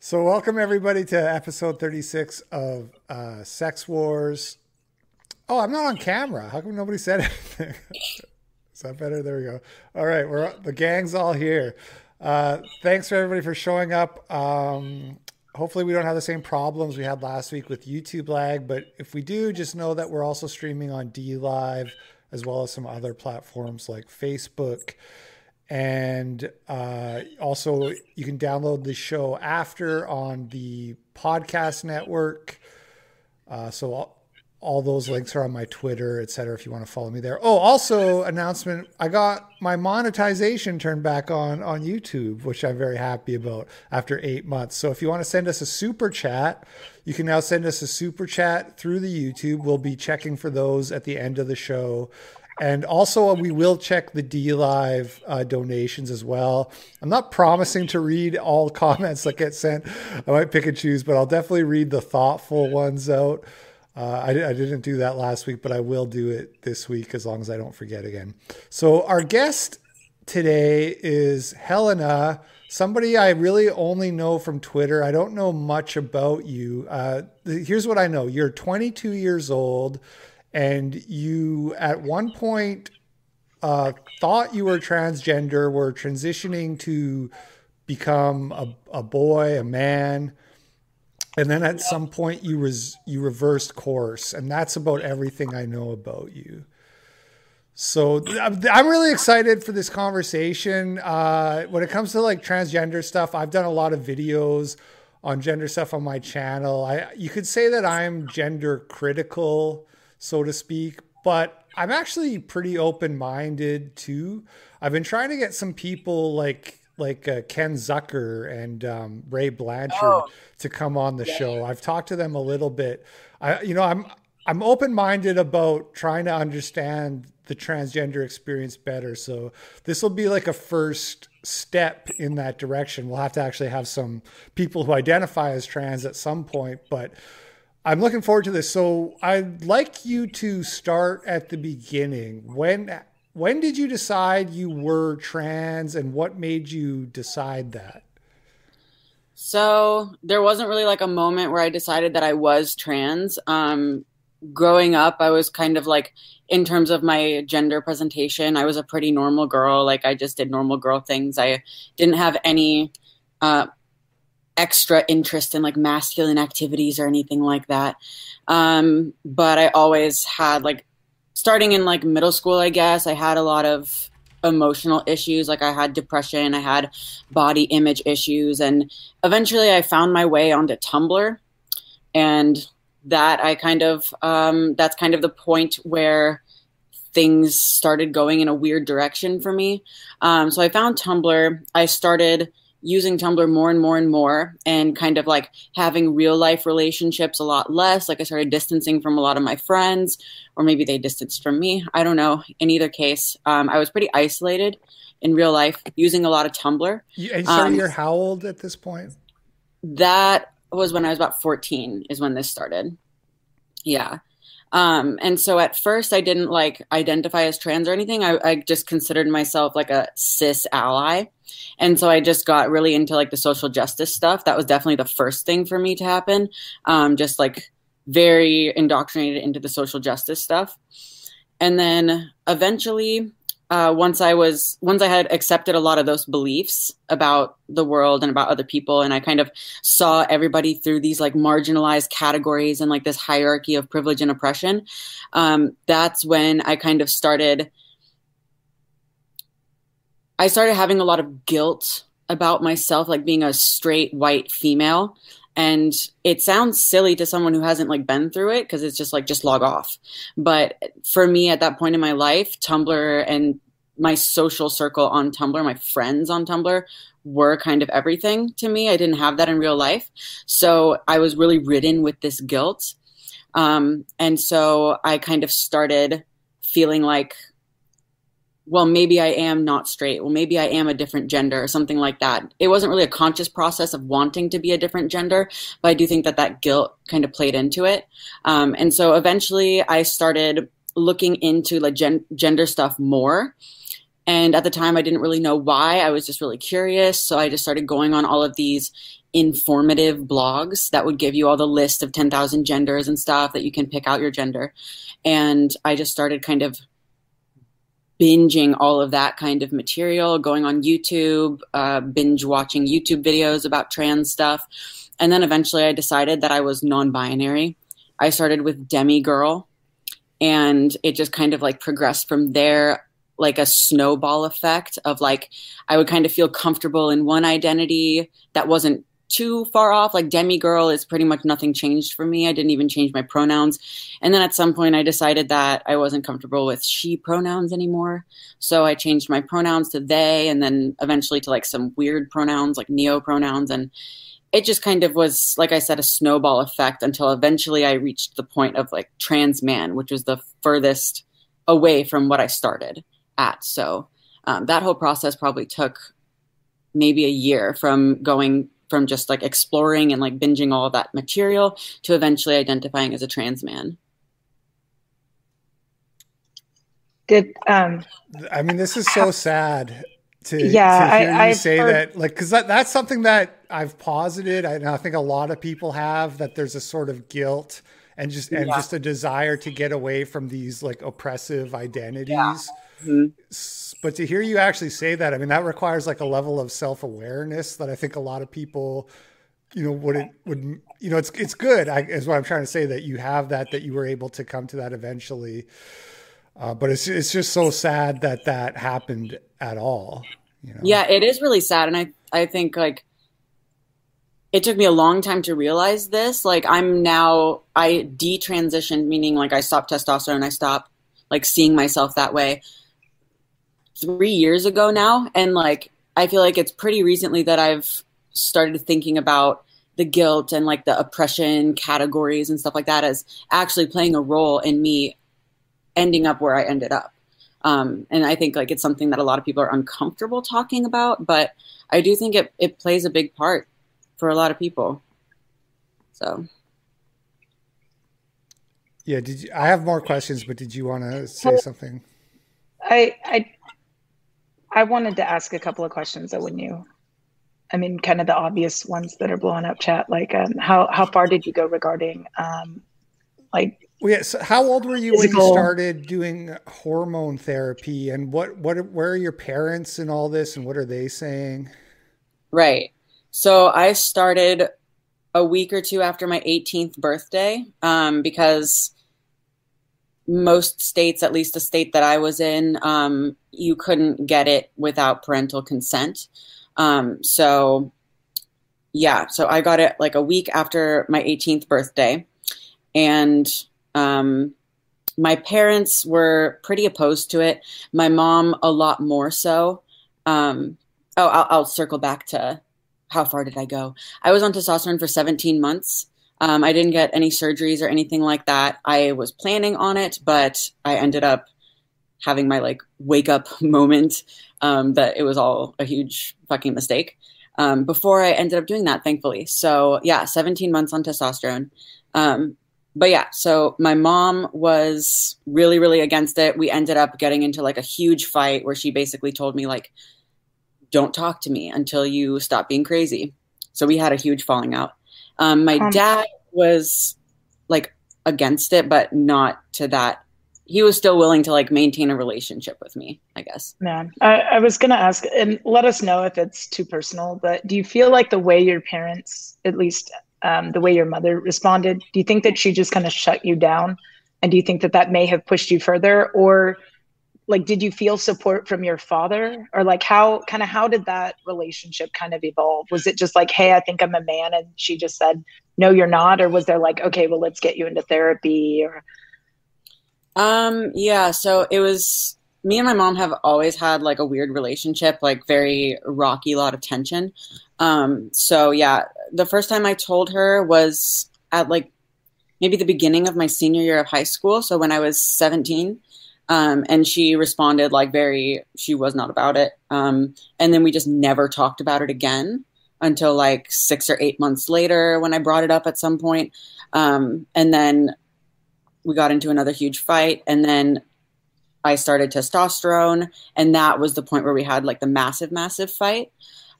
so, welcome everybody to episode 36 of uh, Sex Wars. Oh, I'm not on camera. How come nobody said anything? Is that better? There we go. All right, we're the gang's all here. Uh, thanks for everybody for showing up. Um, hopefully, we don't have the same problems we had last week with YouTube lag, but if we do, just know that we're also streaming on DLive as well as some other platforms like Facebook. And uh, also, you can download the show after on the podcast network. Uh, so all those links are on my Twitter, et cetera, if you want to follow me there. Oh, also announcement, I got my monetization turned back on on YouTube, which I'm very happy about after eight months. So if you want to send us a super chat, you can now send us a super chat through the YouTube. We'll be checking for those at the end of the show. And also, we will check the DLive uh, donations as well. I'm not promising to read all comments that get sent. I might pick and choose, but I'll definitely read the thoughtful ones out. Uh, I, I, didn't do that last week, but I will do it this week as long as I don't forget again. So, our guest today is Helena, somebody I really only know from Twitter. I don't know much about you. Uh, here's what I know you're 22 years old, and you at one point uh, thought you were transgender, were transitioning to become a, a boy, a man and then at some point you res- you reversed course and that's about everything i know about you. So i'm really excited for this conversation. Uh, when it comes to like transgender stuff i've done a lot of videos on gender stuff on my channel. I you could say that i'm gender critical so to speak but i'm actually pretty open-minded too i've been trying to get some people like like uh, Ken Zucker and um, Ray Blanchard oh. to come on the yeah. show. I've talked to them a little bit. I, you know, I'm I'm open minded about trying to understand the transgender experience better. So this will be like a first step in that direction. We'll have to actually have some people who identify as trans at some point, but I'm looking forward to this. So I'd like you to start at the beginning. When when did you decide you were trans and what made you decide that? So there wasn't really like a moment where I decided that I was trans. Um, growing up, I was kind of like, in terms of my gender presentation, I was a pretty normal girl. Like I just did normal girl things. I didn't have any uh, extra interest in like masculine activities or anything like that. Um, but I always had like starting in like middle school, I guess, I had a lot of emotional issues. Like I had depression, I had body image issues, and eventually I found my way onto Tumblr, and that I kind of um, that's kind of the point where things started going in a weird direction for me. Um, so I found Tumblr. I started using Tumblr more and more and more and kind of like having real life relationships a lot less. Like I started distancing from a lot of my friends, or maybe they distanced from me. I don't know. In either case, um, I was pretty isolated in real life using a lot of Tumblr. And so um, you're how old at this point? That was when I was about 14 is when this started. Yeah. Um, and so at first I didn't like identify as trans or anything. I, I just considered myself like a cis ally. And so I just got really into like the social justice stuff. That was definitely the first thing for me to happen. Um, just like very indoctrinated into the social justice stuff. And then eventually uh, once I was once I had accepted a lot of those beliefs about the world and about other people, and I kind of saw everybody through these like marginalized categories and like this hierarchy of privilege and oppression. Um, that's when I kind of started. I started having a lot of guilt about myself, like being a straight white female. And it sounds silly to someone who hasn't like been through it because it's just like just log off. But for me at that point in my life, Tumblr and my social circle on Tumblr, my friends on Tumblr were kind of everything to me. I didn't have that in real life. So I was really ridden with this guilt. Um, and so I kind of started feeling like, well, maybe I am not straight. Well, maybe I am a different gender or something like that. It wasn't really a conscious process of wanting to be a different gender, but I do think that that guilt kind of played into it. Um, and so eventually I started looking into like gen- gender stuff more And at the time, I didn't really know why. I was just really curious. So I just started going on all of these informative blogs that would give you all the list of 10,000 genders and stuff that you can pick out your gender. And I just started kind of binging all of that kind of material, going on YouTube, uh, binge watching YouTube videos about trans stuff. And then eventually I decided that I was non binary. I started with Demi Girl, and it just kind of like progressed from there like a snowball effect of like I would kind of feel comfortable in one identity that wasn't too far off. Like demi girl is pretty much nothing changed for me. I didn't even change my pronouns. And then at some point I decided that I wasn't comfortable with she pronouns anymore. So I changed my pronouns to they and then eventually to like some weird pronouns like neo pronouns and it just kind of was like I said a snowball effect until eventually I reached the point of like trans man, which was the furthest away from what I started at. So um, that whole process probably took maybe a year from going from just like exploring and like binging all of that material to eventually identifying as a trans man. Did um I mean this is so sad to, yeah, to hear I, you I've say heard- that like because that, that's something that I've posited and I think a lot of people have that there's a sort of guilt and just and Yeah. just a desire to get away from these like oppressive identities. Mhm. S- But to hear you actually say that, I mean, that requires like a level of self awareness that I think a lot of people, you know, wouldn't would you know, it's it's good. I, is what I'm trying to say that you have that that you were able to come to that eventually. Uh, but it's it's just so sad that that happened at all. You know? Yeah, it is really sad, and I I think like it took me a long time to realize this. Like I'm now I detransitioned, meaning like I stopped testosterone, I stopped like seeing myself that way three years ago now, and like I feel like it's pretty recently that I've started thinking about the guilt and like the oppression categories and stuff like that as actually playing a role in me ending up where I ended up. Um, and I think like it's something that a lot of people are uncomfortable talking about, but I do think it, it plays a big part for a lot of people. So Yeah. Did you, I have more questions? But did you want to say something? I I I wanted to ask a couple of questions though when you I mean kind of the obvious ones that are blowing up chat like um, how how far did you go regarding um like Well, yeah. So how old were you when you started doing hormone therapy, and what what where are your parents and all this, and what are they saying? right. So I started a week or two after my 18th birthday um, because most states, at least the state that I was in, um, you couldn't get it without parental consent. Um, so, yeah, so I got it like a week after my 18th birthday. And um, my parents were pretty opposed to it. My mom, a lot more so. Um, oh, I'll, I'll circle back to how far did I go? I was on testosterone for 17 months. Um, I didn't get any surgeries or anything like that. I was planning on it, but I ended up having my like wake up moment um, that it was all a huge fucking mistake um, before I ended up doing that, thankfully. So, yeah, 17 months on testosterone. Um, but yeah, so my mom was really, really against it. We ended up getting into like a huge fight where she basically told me, like, don't talk to me until you stop being crazy. So we had a huge falling out. Um, my Um, dad was like against it, but not to that. He was still willing to like maintain a relationship with me, I guess. Man, I, I was gonna ask, and let us know if it's too personal. But do you feel like the way your parents, at least um, the way your mother responded, do you think that she just kind of shut you down, and do you think that that may have pushed you further, or like did you feel support from your father, or like how kind of how did that relationship kind of evolve? Was it just like, hey, I think I'm a man, and she just said, no, you're not, or was there like, okay, well, let's get you into therapy, or Um, yeah, so it was me and my mom have always had like a weird relationship, like very rocky, lot of tension. Um, so yeah, the first time I told her was at like maybe the beginning of my senior year of high school, so when I was 17. Um, and she responded like very she was not about it. Um, and then we just never talked about it again until like 6 or 8 months later when I brought it up at some point. Um, and then we got into another huge fight and then I started testosterone, and that was the point where we had like the massive, massive fight.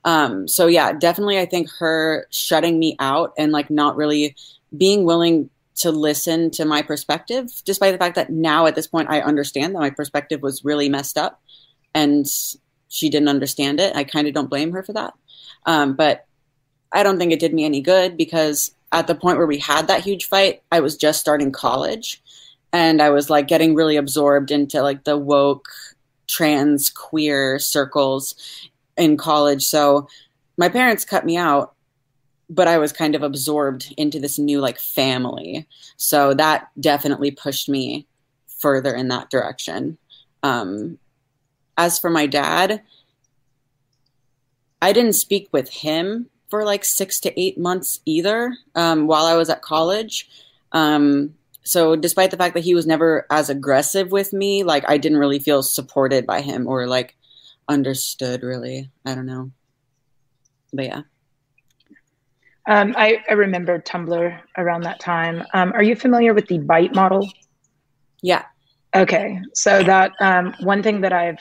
Um, so yeah, definitely, I think her shutting me out and like not really being willing to listen to my perspective, despite the fact that now at this point I understand that my perspective was really messed up, and she didn't understand it. I kind of don't blame her for that, um, but I don't think it did me any good because at the point where we had that huge fight, I was just starting college and I was like getting really absorbed into like the woke trans queer circles in college. So my parents cut me out, but I was kind of absorbed into this new like family. So that definitely pushed me further in that direction. Um, as for my dad, I didn't speak with him for like six to eight months either um, while I was at college. Um, so despite the fact that he was never as aggressive with me like i didn't really feel supported by him or like understood really i don't know but yeah um, I, I remember tumblr around that time um, are you familiar with the bite model yeah okay so that um, one thing that i've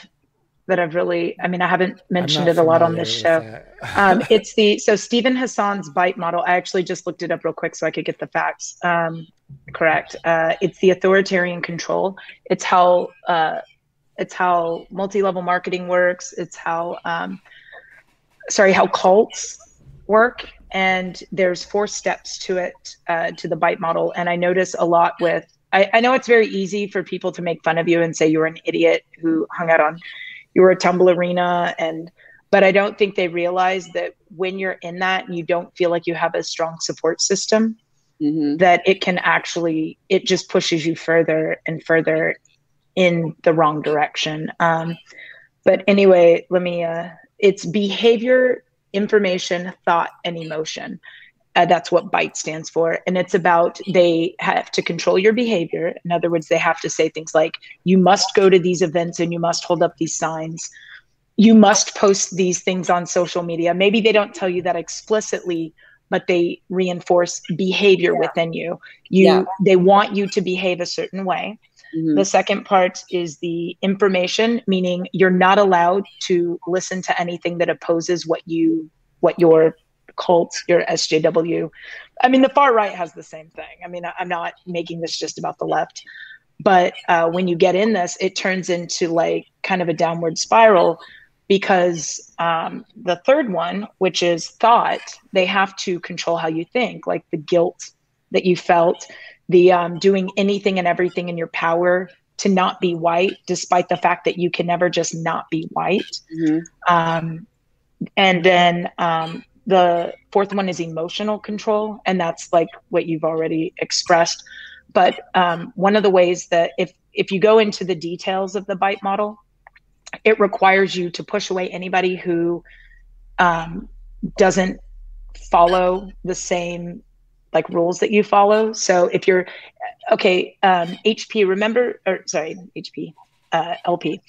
that I've really, I mean, I haven't mentioned it a lot on this show. um, it's the, so Steven Hassan's bite model. I actually just looked it up real quick so I could get the facts. Um, correct. Uh, it's the authoritarian control. It's how uh, it's how multi-level marketing works. It's how um, sorry how cults work. And there's four steps to it uh, to the bite model. And I notice a lot with. I, I know it's very easy for people to make fun of you and say you were an idiot who hung out on you were a Tumblerina and but I don't think they realize that when you're in that and you don't feel like you have a strong support system, mm-hmm. that it can actually it just pushes you further and further in the wrong direction um, but anyway let me uh, it's behavior information thought and emotion uh, that's what bite stands for and it's about they have to control your behavior in other words they have to say things like you must go to these events and you must hold up these signs you must post these things on social media maybe they don't tell you that explicitly but they reinforce behavior yeah. within you. You yeah. they want you to behave a certain way. Mm-hmm. The second part is the information, meaning you're not allowed to listen to anything that opposes what you what your cult, your SJW. I mean, the far right has the same thing. I mean, I'm not making this just about the left, but uh, when you get in this, it turns into like kind of a downward spiral because um, the third one, which is thought, they have to control how you think, like the guilt that you felt, the um, doing anything and everything in your power to not be white, despite the fact that you can never just not be white. Mm-hmm. Um, and then um, the fourth one is emotional control, and that's like what you've already expressed. But um, one of the ways that if if you go into the details of the bite model, it requires you to push away anybody who um, doesn't follow the same like rules that you follow. So if you're okay, um, HP, remember, or sorry, HP, uh, LP,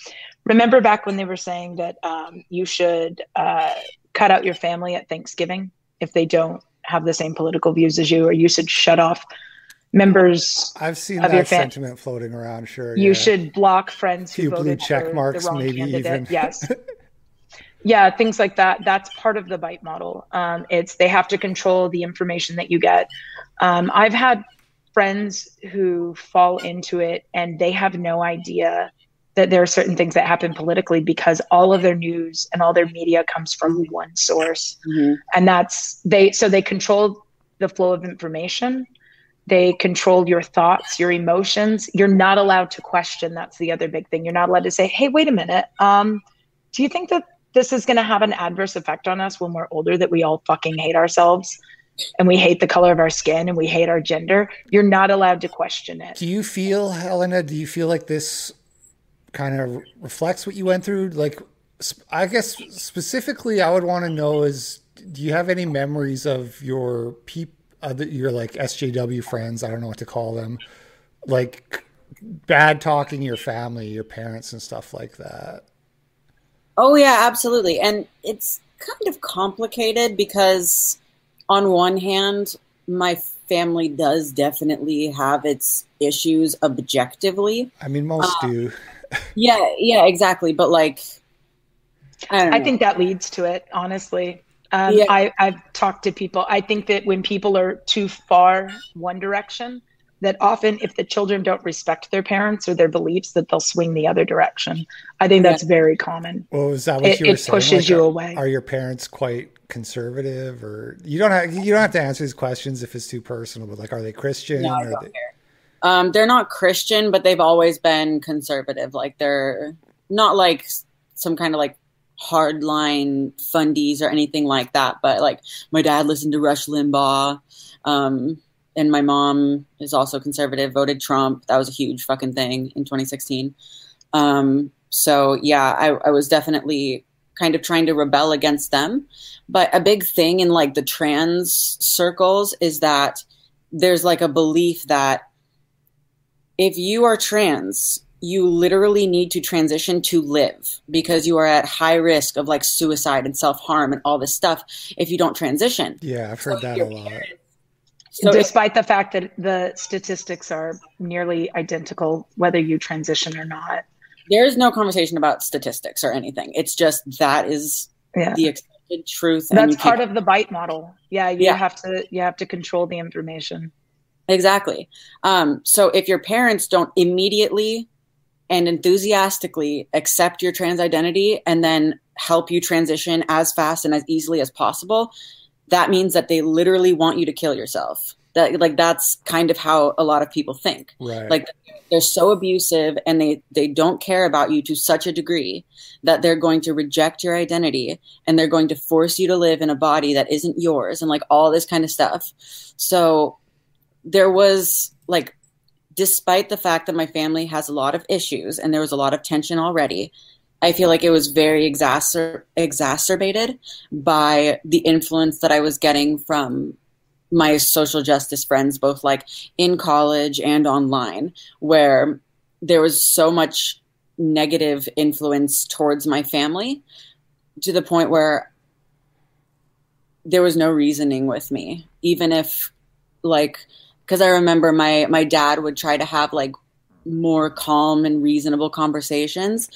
remember back when they were saying that um, you should uh, cut out your family at Thanksgiving if they don't have the same political views as you, or you should shut off members. I've seen that fam- sentiment floating around. Sure, you yeah. should block friends who voted blue check marks, maybe candidate. even. Yes. yeah, things like that. That's part of the bite model. Um, it's they have to control the information that you get. Um, I've had friends who fall into it and they have no idea that there are certain things that happen politically because all of their news and all their media comes from one source mm-hmm. and that's they so they control the flow of information they control your thoughts, your emotions. You're not allowed to question. That's the other big thing. You're not allowed to say, hey, wait a minute. Um, do you think that this is going to have an adverse effect on us when we're older that we all fucking hate ourselves and we hate the color of our skin and we hate our gender? You're not allowed to question it. Do you feel, Helena, do you feel like this kind of reflects what you went through? Like, I guess specifically, I would want to know is do you have any memories of your other your like SJW friends, I don't know what to call them, like bad talking your family, your parents and stuff like that. Oh yeah, absolutely. And it's kind of complicated because on one hand, my family does definitely have its issues objectively. I mean, most um, do. yeah, yeah, exactly. But like, I, I think that leads to it, honestly. Um, yeah. I, I've talked to people. I think that when people are too far one direction, that often if the children don't respect their parents or their beliefs, that they'll swing the other direction. I think that's very common. Well, is that what it, you were it saying? pushes like, you away. Are your parents quite conservative, or you don't have you don't have to answer these questions if it's too personal? But like, are they Christian? No, I don't they... care. Um, they're not Christian, but they've always been conservative. Like they're not like some kind of like hardline fundies or anything like that. But like my dad listened to Rush Limbaugh. Um, and my mom is also conservative, voted Trump. That was a huge fucking thing in 2016. Um, so yeah, I, I was definitely kind of trying to rebel against them. But a big thing in like the trans circles is that there's like a belief that if you are trans, you literally need to transition to live because you are at high risk of like suicide and self harm and all this stuff if you don't transition. Yeah, I've heard so that a lot. So Despite if, the fact that the statistics are nearly identical, whether you transition or not, there's no conversation about statistics or anything. It's just that is yeah. the accepted truth. That's part of the bite model. Yeah, you yeah. have to you have to control the information. Exactly. Um, so if your parents don't immediately and enthusiastically accept your trans identity and then help you transition as fast and as easily as possible, that means that they literally want you to kill yourself. That like that's kind of how a lot of people think. Right. Like they're so abusive and they they don't care about you to such a degree that they're going to reject your identity and they're going to force you to live in a body that isn't yours and like all this kind of stuff. So there was like despite the fact that my family has a lot of issues and there was a lot of tension already, I feel like it was very exacer- exacerbated by the influence that I was getting from my social justice friends, both like in college and online, where there was so much negative influence towards my family to the point where there was no reasoning with me, even if like because I remember my my dad would try to have like more calm and reasonable conversations.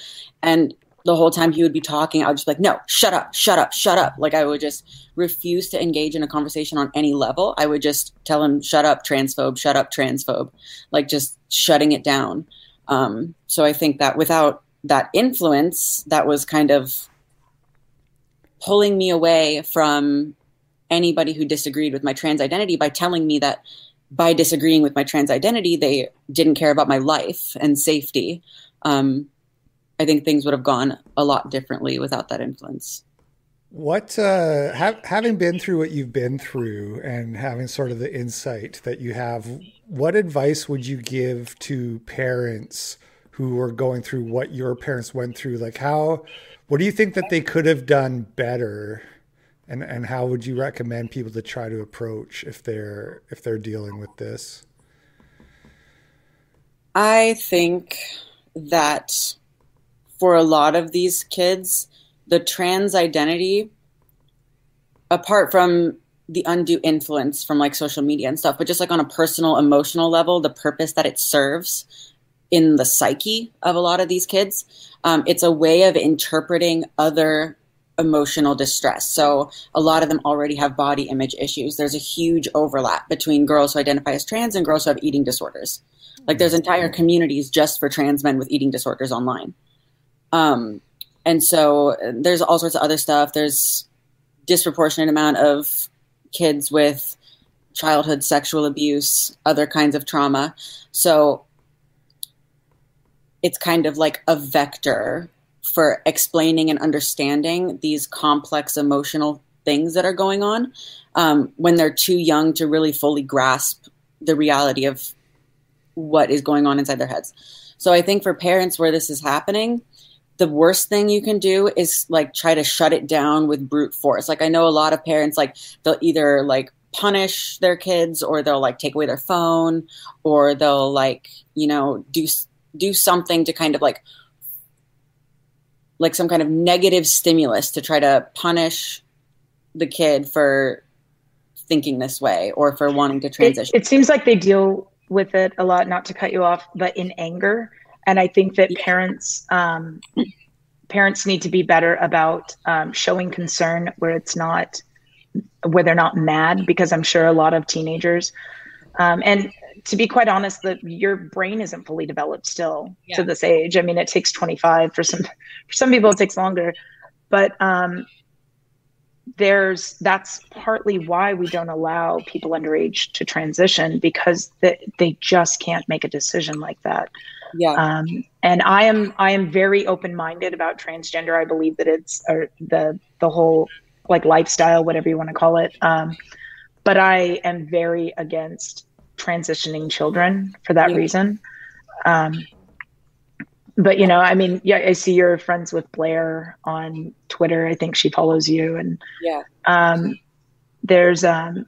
And the whole time he would be talking i would just be like no shut up shut up shut up. Like i would just refuse to engage in a conversation on any level. I would just tell him shut up transphobe shut up transphobe. Like just shutting it down. Um, so i think that without that influence that was kind of pulling me away from anybody who disagreed with my trans identity by telling me that by disagreeing with my trans identity, they didn't care about my life and safety. Um, I think things would have gone a lot differently without that influence. What, uh, ha- having been through what you've been through and having sort of the insight that you have, what advice would you give to parents who are going through what your parents went through? Like, how, what do you think that they could have done better and and how would you recommend people to try to approach if they're if they're dealing with this? I think that for a lot of these kids the trans identity apart from the undue influence from like social media and stuff but just like on a personal emotional level the purpose that it serves in the psyche of a lot of these kids um, it's a way of interpreting other emotional distress. So a lot of them already have body image issues. There's a huge overlap between girls who identify as trans and girls who have eating disorders. Like there's entire communities just for trans men with eating disorders online. Um, and so there's all sorts of other stuff. There's disproportionate amount of kids with childhood sexual abuse, other kinds of trauma. So it's kind of like a vector for explaining and understanding these complex emotional things that are going on um, when they're too young to really fully grasp the reality of what is going on inside their heads. So I think for parents where this is happening, the worst thing you can do is like try to shut it down with brute force. Like I know a lot of parents like they'll either like punish their kids or they'll like take away their phone or they'll like, you know, do do something to kind of like like some kind of negative stimulus to try to punish the kid for thinking this way or for wanting to transition. It, it, seems like they deal with it a lot, not to cut you off, but in anger. and I think that parents um, parents need to be better about um, showing concern where it's not where they're not mad because I'm sure a lot of teenagers um, and to be quite honest, that your brain isn't fully developed still yeah. to this age. I mean, it takes 25 for some for some people it takes longer, but um, there's that's partly why we don't allow people underage to transition because they, they just can't make a decision like that. Yeah. Um, and I am I am very open minded about transgender. I believe that it's or the the whole like lifestyle, whatever you want to call it. Um, but I am very against transitioning children for that yeah. reason. Um, but you know, I mean, yeah, I see you're friends with Blair on Twitter. I think she follows you, and yeah, um, there's um,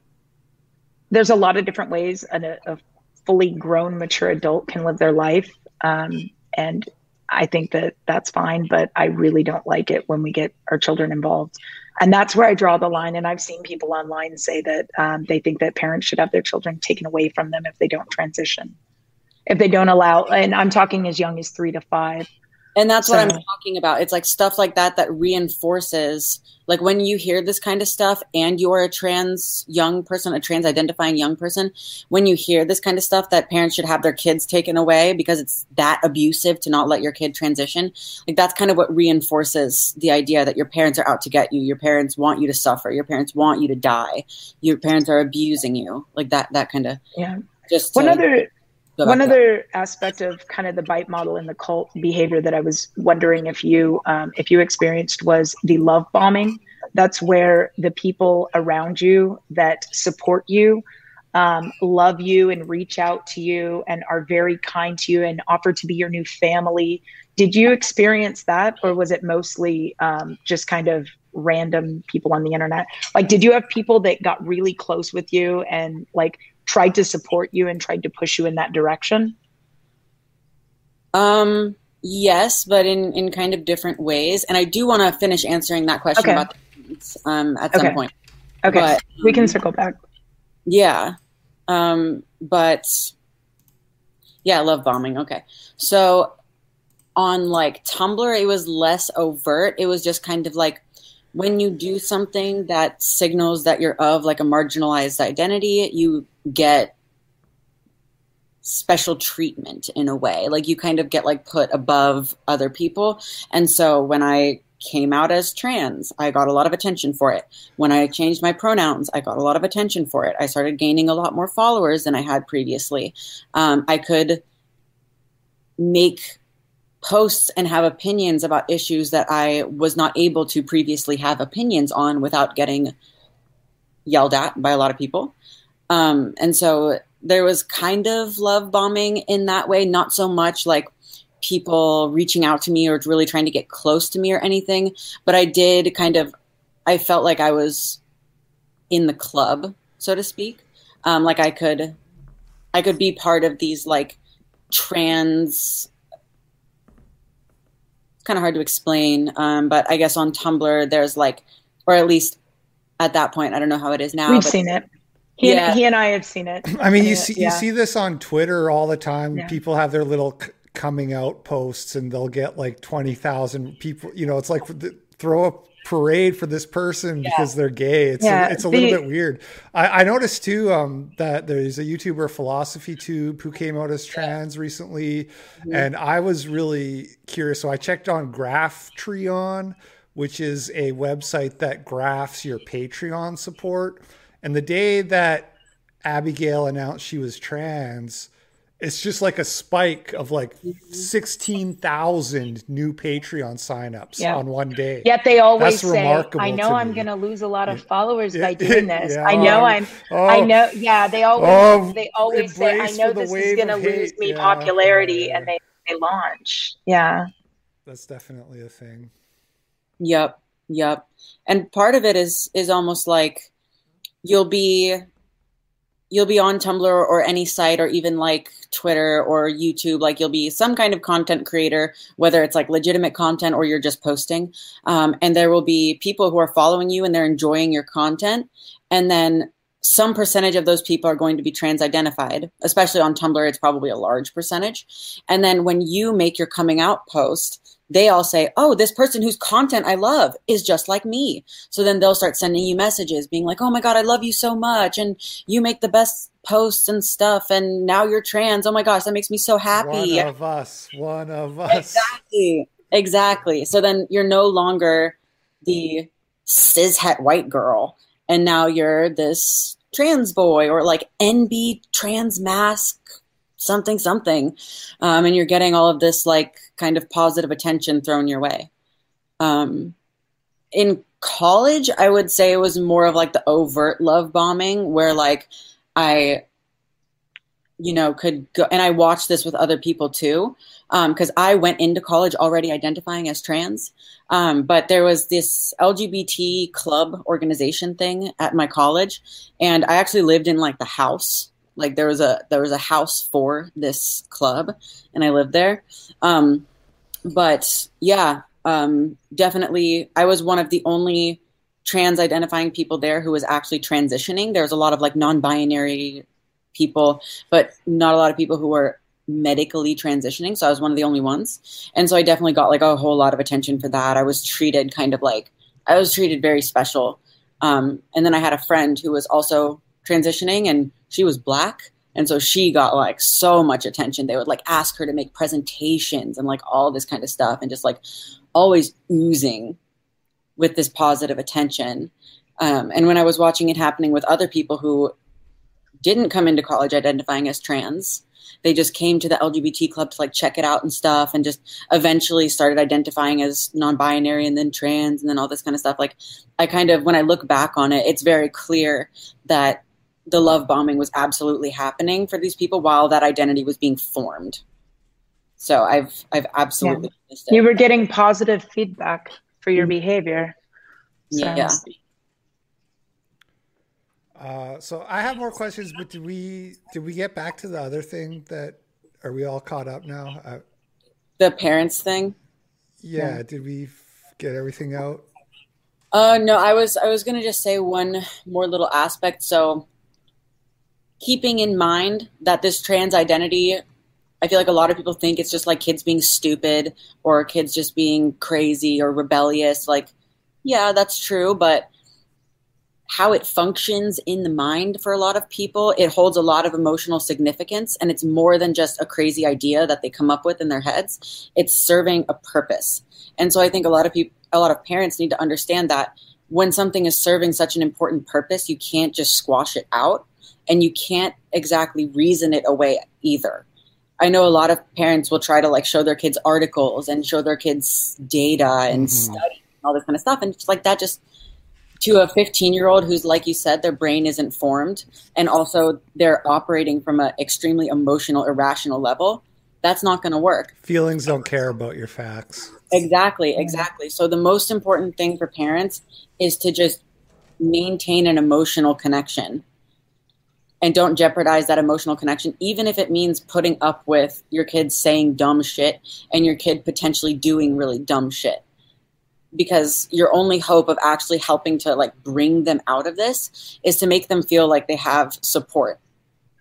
there's a lot of different ways a, a fully grown, mature adult can live their life, um, and I think that that's fine. But I really don't like it when we get our children involved and that's where I draw the line. And I've seen people online say that um, they think that parents should have their children taken away from them if they don't transition, if they don't allow. And I'm talking as young as three to five. And that's so, what I'm talking about. It's like stuff like that that reinforces, like when you hear this kind of stuff and you're a trans young person, a trans identifying young person, when you hear this kind of stuff that parents should have their kids taken away because it's that abusive to not let your kid transition, like that's kind of what reinforces the idea that your parents are out to get you. Your parents want you to suffer. Your parents want you to die. Your parents are abusing you. Like that, that kind of. Yeah. Just one other one other aspect of kind of the bite model and the cult behavior that I was wondering if you um, if you experienced was the love bombing. That's where the people around you that support you um, love you and reach out to you and are very kind to you and offer to be your new family. Did you experience that, or was it mostly um, just kind of random people on the internet? Like, did you have people that got really close with you and like tried to support you and tried to push you in that direction? Um, yes, but in in kind of different ways. And I do want to finish answering that question okay. about the um at some point. Okay, but, we can circle back. Yeah, um, but yeah, I love bombing. Okay, so on like Tumblr, it was less overt. It was just kind of like when you do something that signals that you're of like a marginalized identity, you get special treatment in a way. Like you kind of get like put above other people. And so when I came out as trans, I got a lot of attention for it. When I changed my pronouns, I got a lot of attention for it. I started gaining a lot more followers than I had previously. Um, I could make posts and have opinions about issues that I was not able to previously have opinions on without getting yelled at by a lot of people. Um, and so there was kind of love bombing in that way, not so much like people reaching out to me or really trying to get close to me or anything, but I did kind of, I felt like I was in the club, so to speak. Um, like I could, I could be part of these like trans kind of hard to explain. Um, but I guess on Tumblr, there's like, or at least at that point, I don't know how it is now. We've seen it. He, yeah. and, he and I have seen it. I mean, you see, yeah. you see this on Twitter all the time. Yeah. People have their little c- coming out posts, and they'll get like twenty thousand people. You know, it's like throw a parade for this person yeah. because they're gay. It's yeah, a, it's a the, little bit weird. I, I noticed too um, that there's a YouTuber Philosophy Tube who came out as trans yeah. recently, mm-hmm. and I was really curious. So I checked on Graph Graphtreon, which is a website that graphs your Patreon support. And the day that Abigail announced she was trans, it's just like a spike of like mm-hmm. 16,000 new Patreon signups yeah. on one day. Yet they always That's say, I know I'm going to lose a lot of followers by doing this. Yeah. I know oh, I'm, oh, I know. Yeah. They always, oh, they always say, I know this is going to lose me yeah. popularity and they, they launch. Yeah. That's definitely a thing. Yep. Yep. And part of it is, is almost like you'll be you'll be on Tumblr or any site or even like Twitter or YouTube. Like you'll be some kind of content creator, whether it's like legitimate content or you're just posting. Um, and there will be people who are following you and they're enjoying your content. And then some percentage of those people are going to be trans identified, especially on Tumblr, it's probably a large percentage. And then when you make your coming out post, they all say, Oh, this person whose content I love is just like me. So then they'll start sending you messages being like, Oh my God, I love you so much. And you make the best posts and stuff. And now you're trans. Oh my gosh, that makes me so happy. One of us. One of us. Exactly. Exactly. So then you're no longer the cishet white girl and now you're this trans boy or like NB trans mask something something um, and you're getting all of this like kind of positive attention thrown your way um, in college i would say it was more of like the overt love bombing where like i you know could go and i watched this with other people too because um, i went into college already identifying as trans um, but there was this LGBT club organization thing at my college, and I actually lived in like the house. Like there was a there was a house for this club, and I lived there. Um, but yeah, um, definitely, I was one of the only trans identifying people there who was actually transitioning. There was a lot of like non binary people, but not a lot of people who were medically transitioning. So I was one of the only ones. And so I definitely got like a whole lot of attention for that. I was treated kind of like, I was treated very special. Um, and then I had a friend who was also transitioning and she was black. And so she got like so much attention. They would like ask her to make presentations and like all this kind of stuff and just like always oozing with this positive attention. Um, and when I was watching it happening with other people who didn't come into college identifying as trans, they just came to the LGBT club to like check it out and stuff, and just eventually started identifying as non-binary and then trans and then all this kind of stuff. Like I kind of when I look back on it, it's very clear that the love bombing was absolutely happening for these people while that identity was being formed. So I've I've absolutely yeah. you were getting positive feedback for your mm-hmm. behavior. So. Yeah. Uh, so I have more questions, but did we did we get back to the other thing that are we all caught up now? Uh, the parents thing. Yeah, yeah. Did we get everything out? Uh, no, I was I was gonna just say one more little aspect. So, keeping in mind that this trans identity, I feel like a lot of people think it's just like kids being stupid or kids just being crazy or rebellious. Like, yeah, that's true, but how it functions in the mind for a lot of people, it holds a lot of emotional significance and it's more than just a crazy idea that they come up with in their heads. It's serving a purpose. And so I think a lot of people a lot of parents need to understand that when something is serving such an important purpose, you can't just squash it out and you can't exactly reason it away either. I know a lot of parents will try to like show their kids articles and show their kids data and mm-hmm. study and all this kind of stuff and just like that just to a 15 year old who's like you said their brain isn't formed and also they're operating from an extremely emotional irrational level that's not going to work feelings don't care about your facts exactly exactly so the most important thing for parents is to just maintain an emotional connection and don't jeopardize that emotional connection even if it means putting up with your kids saying dumb shit and your kid potentially doing really dumb shit. Because your only hope of actually helping to like bring them out of this is to make them feel like they have support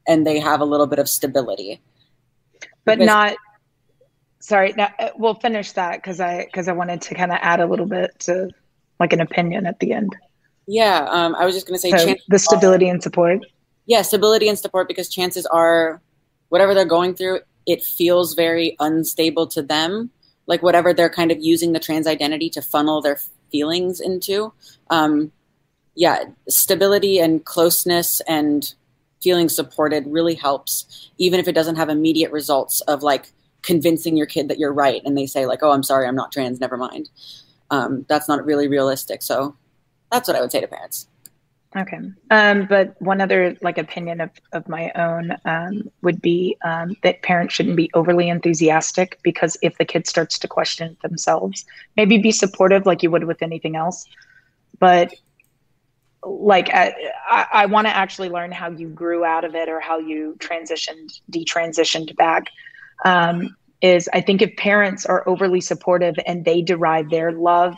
and they have a little bit of stability. But because- not sorry now uh, we'll finish that because i because i wanted to kind of add a little bit to like an opinion at the end. Yeah um, i was just going to say so the stability and support yeah stability and support because chances are whatever they're going through it feels very unstable to them like whatever they're kind of using the trans identity to funnel their feelings into. Um, yeah, stability and closeness and feeling supported really helps, even if it doesn't have immediate results of like convincing your kid that you're right and they say like, "Oh, I'm sorry, I'm not trans. Never mind." Um, that's not really realistic. So that's what I would say to parents. Okay. Um, but one other like opinion of, of my own um, would be um, that parents shouldn't be overly enthusiastic because if the kid starts to question themselves, maybe be supportive like you would with anything else. But like I, I want to actually learn how you grew out of it or how you transitioned, detransitioned back. Um, is I think if parents are overly supportive and they derive their love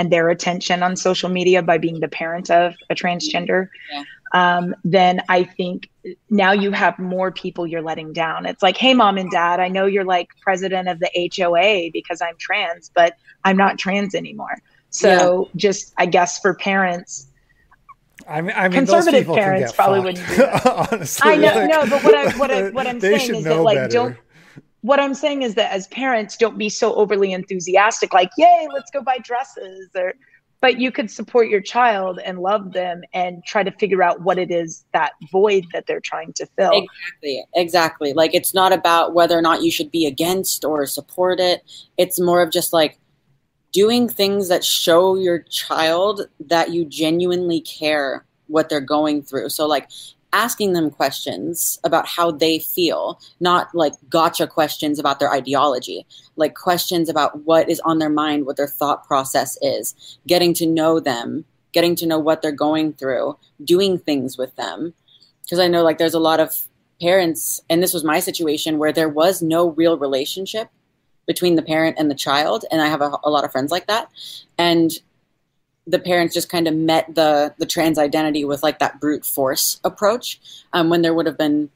and their attention on social media by being the parent of a transgender. Yeah. um, then I think now you have more people you're letting down. It's like, hey, mom and dad, I know you're like president of the HOA because I'm trans, but I'm not trans anymore. So yeah. just, I guess, for parents, I mean, I mean conservative parents probably fucked. wouldn't. Honestly, I know, like, no, but what I what I what I'm saying is that like better. don't. What I'm saying is that as parents, don't be so overly enthusiastic, like "Yay, let's go buy dresses," or but you could support your child and love them and try to figure out what it is that void that they're trying to fill. Exactly exactly. Like it's not about whether or not you should be against or support it. It's more of just like doing things that show your child that you genuinely care what they're going through. So like asking them questions about how they feel, not like gotcha questions about their ideology, like questions about what is on their mind, what their thought process is, getting to know them, getting to know what they're going through, doing things with them. Because I know like there's a lot of parents, and this was my situation where there was no real relationship between the parent and the child. And I have a, a lot of friends like that. And the parents just kind of met the the trans identity with like that brute force approach um, when there would have been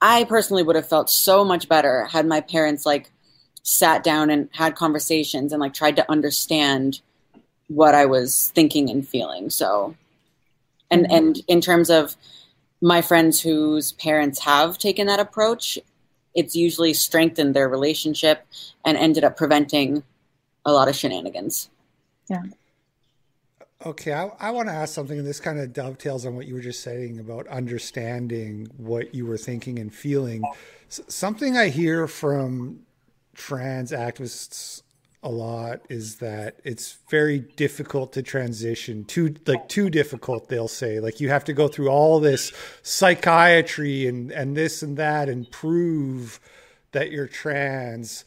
i personally would have felt so much better had my parents like sat down and had conversations and like tried to understand what i was thinking and feeling. So and mm-hmm. and in terms of my friends whose parents have taken that approach it's usually strengthened their relationship and ended up preventing a lot of shenanigans. Yeah Okay, I, I want to ask something, and this kind of dovetails on what you were just saying about understanding what you were thinking and feeling. S- something I hear from trans activists a lot is that it's very difficult to transition too like too difficult they'll say like you have to go through all this psychiatry and and this and that and prove that you're trans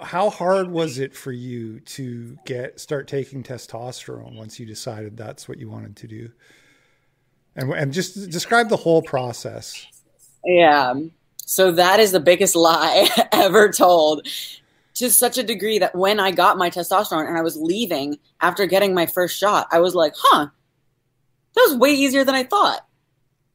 how hard was it for you to get start taking testosterone once you decided that's what you wanted to do? And and just describe the whole process. Yeah. So that is the biggest lie ever told. To such a degree that when I got my testosterone and I was leaving after getting my first shot, I was like, huh, that was way easier than I thought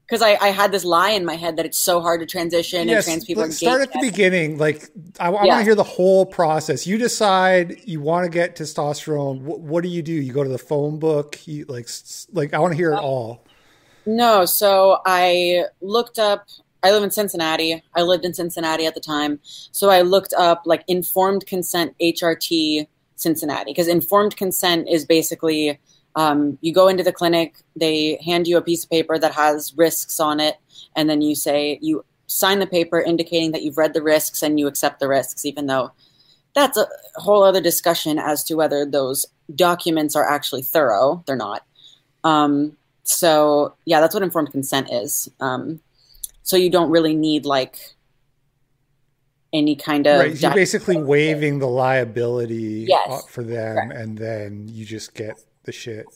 because I, I had this lie in my head that it's so hard to transition yes, and trans people start at the beginning like i, I yeah. want to hear the whole process. You decide you want to get testosterone what, what, do you do? You go to the phone book you like like i want to hear it uh, all. no so i looked up i live in cincinnati. I lived in cincinnati at the time. So i looked up like informed consent hrt cincinnati because informed consent is basically um, you go into the clinic, they hand you a piece of paper that has risks on it, and then you say you sign the paper indicating that you've read the risks and you accept the risks, even though that's a whole other discussion as to whether those documents are actually thorough. They're not. Um, so yeah, that's what informed consent is. Um, so you don't really need like any kind of right. You're basically waiving the liability yes. for them, Correct. and then you just get the shit.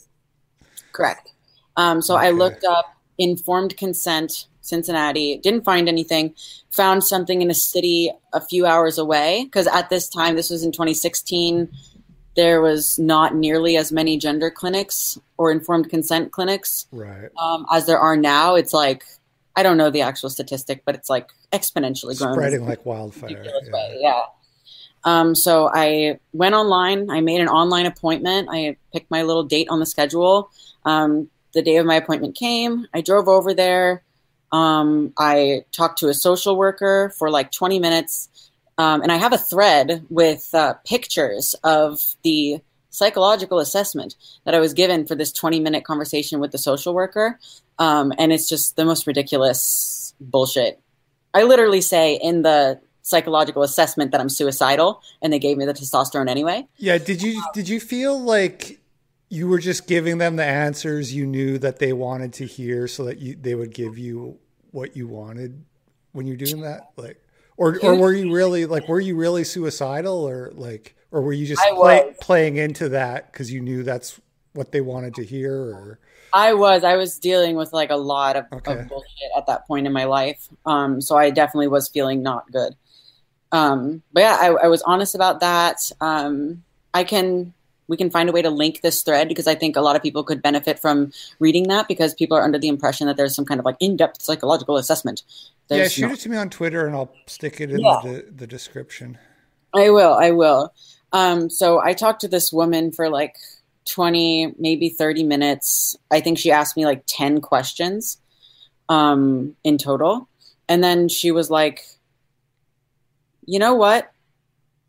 Correct. Um, so okay. I looked up informed consent Cincinnati, didn't find anything, found something in a city a few hours away because at this time, this was in 2016, there was not nearly as many gender clinics or informed consent clinics right. um, as there are now. It's like, I don't know the actual statistic, but it's like exponentially growing. Spreading like wildfire. Yeah. Way. yeah. Um, so I went online. I made an online appointment. I picked my little date on the schedule. Um, the day of my appointment came. I drove over there. Um, I talked to a social worker for like 20 minutes. Um, and I have a thread with uh, pictures of the psychological assessment that I was given for this 20 minute conversation with the social worker. Um, and it's just the most ridiculous bullshit. I literally say in the psychological assessment that I'm suicidal, and they gave me the testosterone anyway. Yeah. Did you did you feel like you were just giving them the answers you knew that they wanted to hear, so that you they would give you what you wanted when you're doing that? Like, or or were you really like were you really suicidal, or like, or were you just play, playing into that because you knew that's what they wanted to hear, or I was. I was dealing with like a lot of, okay. of bullshit at that point in my life. Um, so I definitely was feeling not good. Um, but yeah, I, I, was honest about that. Um, I can we can find a way to link this thread because I think a lot of people could benefit from reading that because people are under the impression that there's some kind of like in-depth psychological assessment. There's yeah, shoot no- it to me on Twitter and I'll stick it in yeah. the, the description. I will. I will. Um, so I talked to this woman for like 20, maybe 30 minutes. I think she asked me like 10 questions um, in total. And then she was like, you know what?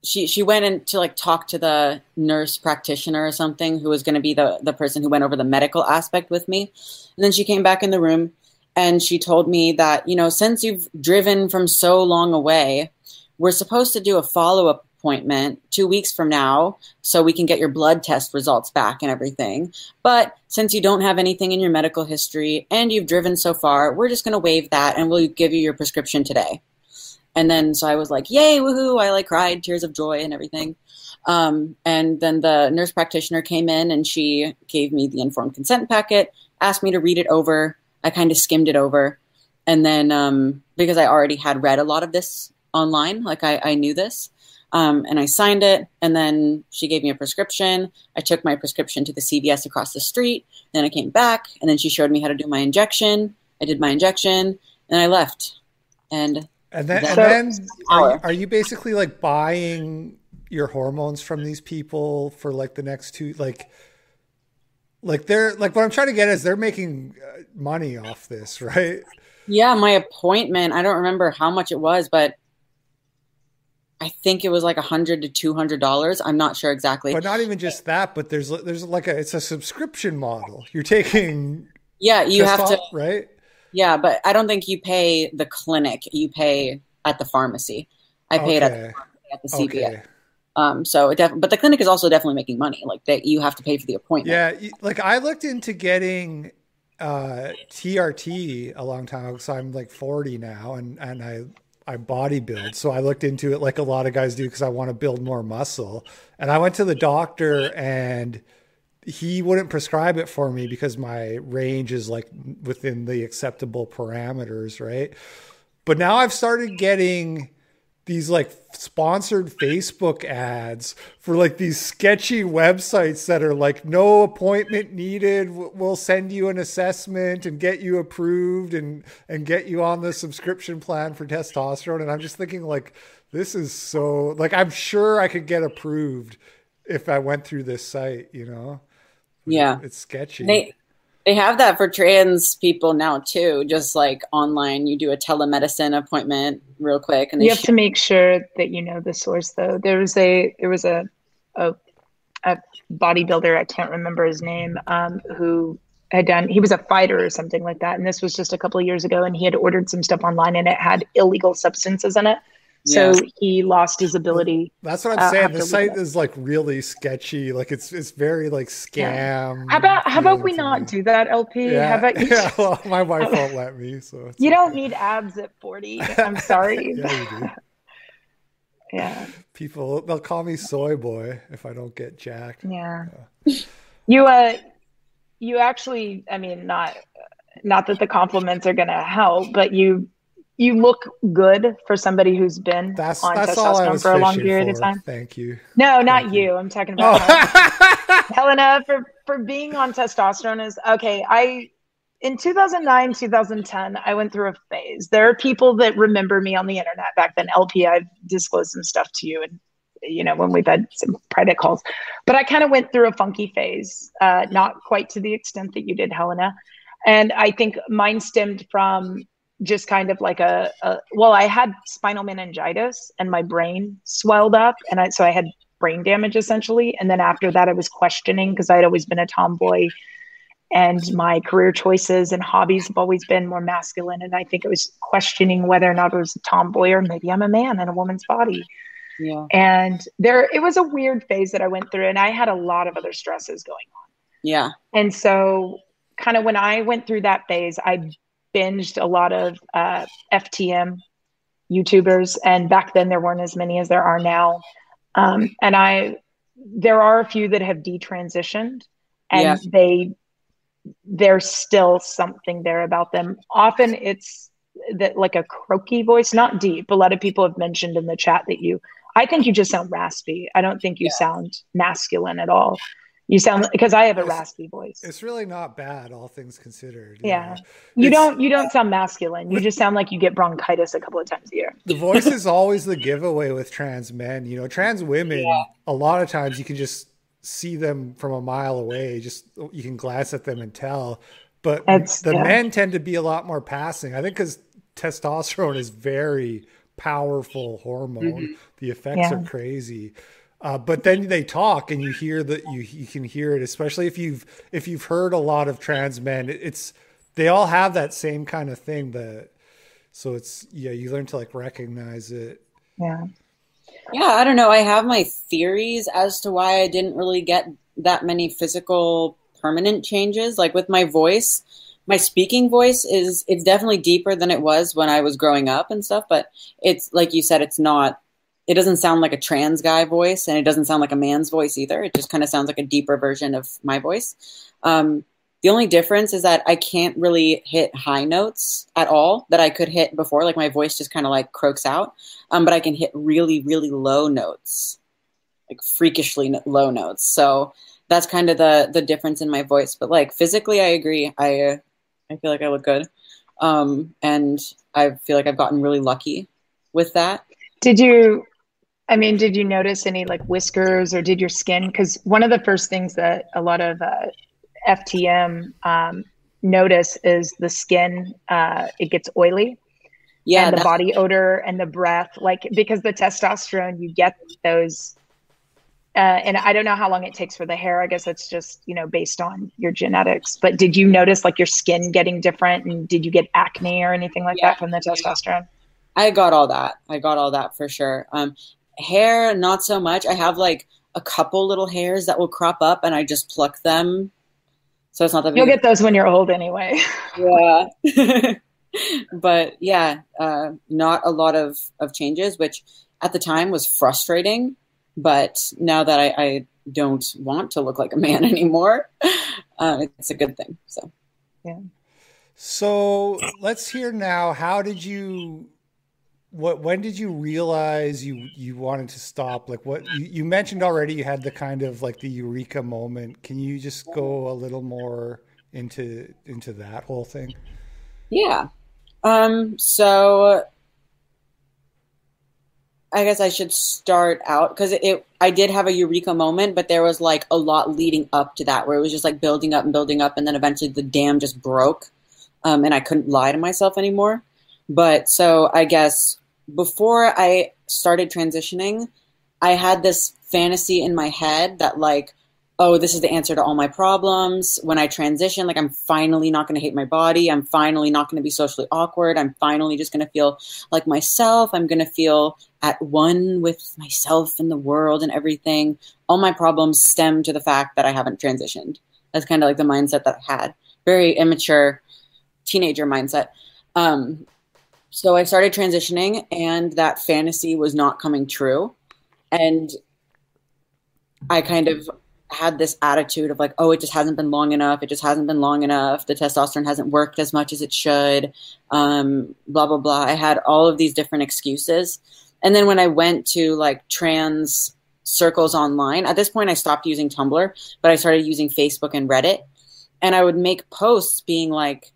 She she went in to like talk to the nurse practitioner or something who was going to be the the person who went over the medical aspect with me. And then she came back in the room and she told me that, you know, since you've driven from so long away, we're supposed to do a follow-up appointment two weeks from now so we can get your blood test results back and everything. But since you don't have anything in your medical history and you've driven so far, we're just going to waive that and we'll give you your prescription today. And then so I was like, yay, woohoo. I like cried tears of joy and everything. Um, and then the nurse practitioner came in and she gave me the informed consent packet, asked me to read it over. I kind of skimmed it over. And then um, because I already had read a lot of this online, like I, I knew this, um, and I signed it. And then she gave me a prescription. I took my prescription to the CVS across the street. Then I came back, and then she showed me how to do my injection. I did my injection, and I left. And and then, and then are, are you basically like buying your hormones from these people for like the next two like like they're like what i'm trying to get is they're making uh, money off this right yeah my appointment i don't remember how much it was but I think it was like a hundred to two hundred dollars. I'm not sure exactly. But not even just that. But there's there's like a it's a subscription model. You're taking. Yeah, you have to right. Yeah, but I don't think you pay the clinic. You pay at the pharmacy. I paid okay. at, the, at the CVS. Okay. Um, so it def- but the clinic is also definitely making money. Like that, you have to pay for the appointment. Yeah, like I looked into getting uh, TRT a long time ago. So I'm like 40 now, and and I I bodybuild. So I looked into it like a lot of guys do because I want to build more muscle. And I went to the doctor and he wouldn't prescribe it for me because my range is like within the acceptable parameters, right? But now I've started getting these like sponsored Facebook ads for like these sketchy websites that are like no appointment needed. We'll send you an assessment and get you approved and and get you on the subscription plan for testosterone. And I'm just thinking like this is so like I'm sure I could get approved if I went through this site, you know. Yeah. It's sketchy. They they have that for trans people now too. Just like online, you do a telemedicine appointment real quick, and you have sh- to make sure that you know the source. Though there was a there was a a, a bodybuilder I can't remember his name um, who had done he was a fighter or something like that, and this was just a couple of years ago, and he had ordered some stuff online, and it had illegal substances in it. So he lost his ability. That's what I'm uh, saying. The site is like really sketchy. Like it's it's very like scam. Yeah. How about how about we not do that, LP? Yeah. How about you? yeah, well, my wife won't let me. So you don't need abs at 40. I'm sorry. yeah. Yeah. People they'll call me soy boy if I don't get jacked. Yeah. You uh you actually I mean not not that the compliments are gonna help, but you you look good for somebody who's been that's, on that's testosterone for a long period for. of time. Thank you. No, not you. you. I'm talking about oh. Helena for for being on testosterone is okay. I in 2009, 2010, I went through a phase. There are people that remember me on the internet back then. LP, I've disclosed some stuff to you, and you know when we've had some private calls. But I kind of went through a funky phase, uh, not quite to the extent that you did, Helena. And I think mine stemmed from just kind of like a, a, well i had spinal meningitis and my brain swelled up and I, so i had brain damage essentially. And then after that i was questioning because i'd always been a tomboy and my career choices and hobbies have always been more masculine. And i think it was questioning whether or not i was a tomboy or maybe i'm a man in a woman's body. Yeah. And there it was a weird phase that i went through and i had a lot of other stresses going on. Yeah. And so kind of when i went through that phase i binged a lot of uh, FTM YouTubers, and back then there weren't as many as there are now. Um, and I, there are a few that have detransitioned, and yeah. they, there's still something there about them. Often it's that like a croaky voice, not deep. A lot of people have mentioned in the chat that you I think you just sound raspy. I don't think you yeah. sound masculine at all. You sound because I have a raspy voice. It's really not bad, all things considered. Yeah, you, you don't you don't sound masculine. You just sound like you get bronchitis a couple of times a year. The voice is always the giveaway with trans men. You know, trans women. Yeah. A lot of times you can just see them from a mile away. Just you can glance at them and tell. But the yeah. men tend to be a lot more passing. I think because testosterone is very powerful hormone. Mm-hmm. The effects yeah. are crazy. Uh, but then they talk and you hear that you you can hear it, especially if you've if you've heard a lot of trans men. It's they all have that same kind of thing. That so it's yeah, you learn to like recognize it. Yeah. Yeah, I don't know. I have my theories as to why I didn't really get that many physical permanent changes. Like with my voice, my speaking voice is it's definitely deeper than it was when I was growing up and stuff, but it's like you said, it's not it doesn't sound like a trans guy voice and it doesn't sound like a man's voice either. It just kind of sounds like a deeper version of my voice. Um, the only difference is that I can't really hit high notes at all that I could hit before. Like my voice just kind of like croaks out. Um, but I can hit really, really low notes, like freakishly low notes. So that's kind of the the difference in my voice. But like physically, I agree. I I feel like I look good, um, and I feel like I've gotten really lucky with that. Did you I mean, did you notice any like whiskers or did your skin? Because one of the first things that a lot of uh, FTM um, notice is the skin, uh, it gets oily. Yeah. And the body odor and the breath, like because the testosterone, you get those. Uh, and I don't know how long it takes for the hair. I guess it's just, you know, based on your genetics. But did you notice like your skin getting different? And did you get acne or anything like yeah. that from the testosterone? I got all that. I got all that for sure. Um, hair, not so much. I have like a couple little hairs that will crop up, and I just pluck them. So it's not that you'll get those when you're old anyway. yeah, but yeah, uh, not a lot of of changes, which at the time was frustrating. But now that I, I don't want to look like a man anymore, uh, it's a good thing. So yeah. So let's hear now. How did you what when did you realize you you wanted to stop? Like what you, you, mentioned already you had the kind of like the eureka moment. Can you just go a little more into into that whole thing? Yeah. Um so i guess i should start out because it, it i did have a eureka moment but there was like a lot leading up to that where it was just like building up and building up and then eventually the dam just broke um, and i couldn't lie to myself anymore. But so i guess before I started transitioning, I had this fantasy in my head that like, oh, this is the answer to all my problems. When I transition, like I'm finally not going to hate my body. I'm finally not going to be socially awkward. I'm finally just going to feel like myself. I'm going to feel at one with myself and the world and everything. All my problems stem to the fact that I haven't transitioned. That's kind of like the mindset that I had. Very immature teenager mindset. Um, so I started transitioning, and that fantasy was not coming true. And I kind of had this attitude of like, oh, it just hasn't been long enough. It just hasn't been long enough. The testosterone hasn't worked as much as it should. Um, blah blah blah. I had all of these different excuses. And then when I went to like trans circles online, at this point I stopped using Tumblr, but I started using Facebook and Reddit. And I would make posts being like,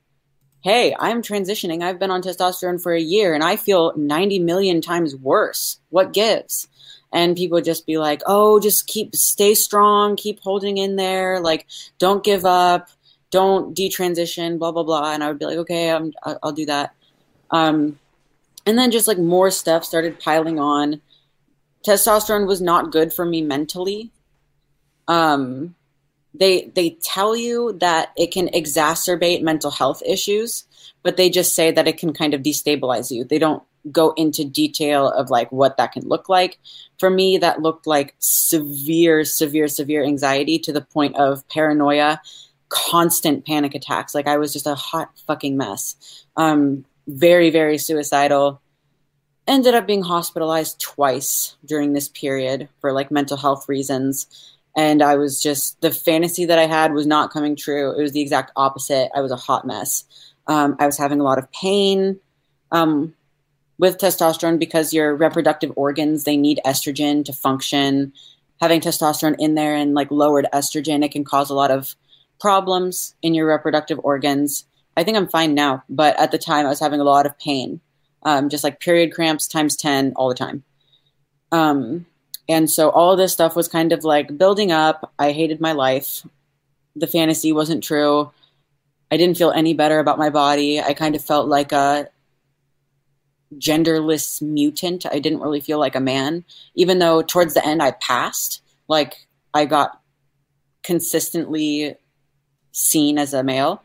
hey, I'm transitioning. I've been on testosterone for a year and I feel 90 million times worse. What gives? And people just be like, oh, just keep, stay strong, keep holding in there. Like, don't give up, don't detransition, blah, blah, blah. And I would be like, okay, I'm, I'll do that. Um, and then just like more stuff started piling on. Testosterone was not good for me mentally. Um, they they tell you that it can exacerbate mental health issues but they just say that it can kind of destabilize you. They don't go into detail of like what that can look like. For me that looked like severe severe severe anxiety to the point of paranoia constant panic attacks. Like i was just a hot fucking mess. Um very very suicidal. Ended up being hospitalized twice during this period for like mental health reasons and I was just the fantasy that I had was not coming true. It was the exact opposite. I was a hot mess. Um, I was having a lot of pain. Um, with testosterone because your reproductive organs they need estrogen to function. Having testosterone in there and like lowered estrogen, it can cause a lot of problems in your reproductive organs. I think I'm fine now, but at the time I was having a lot of pain, um, just like period cramps times ten all the time. Um, and so all this stuff was kind of like building up. I hated my life. The fantasy wasn't true. I didn't feel any better about my body. I kind of felt like a genderless mutant. I didn't really feel like a man, even though towards the end I passed. Like I got consistently seen as a male.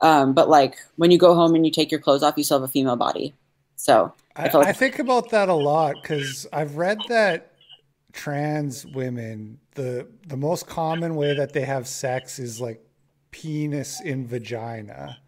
Um, but like when you go home and you take your clothes off, you still have a female body. So I, I, like- I think about that a lot because I've read that trans women the the most common way that they have sex is like penis in vagina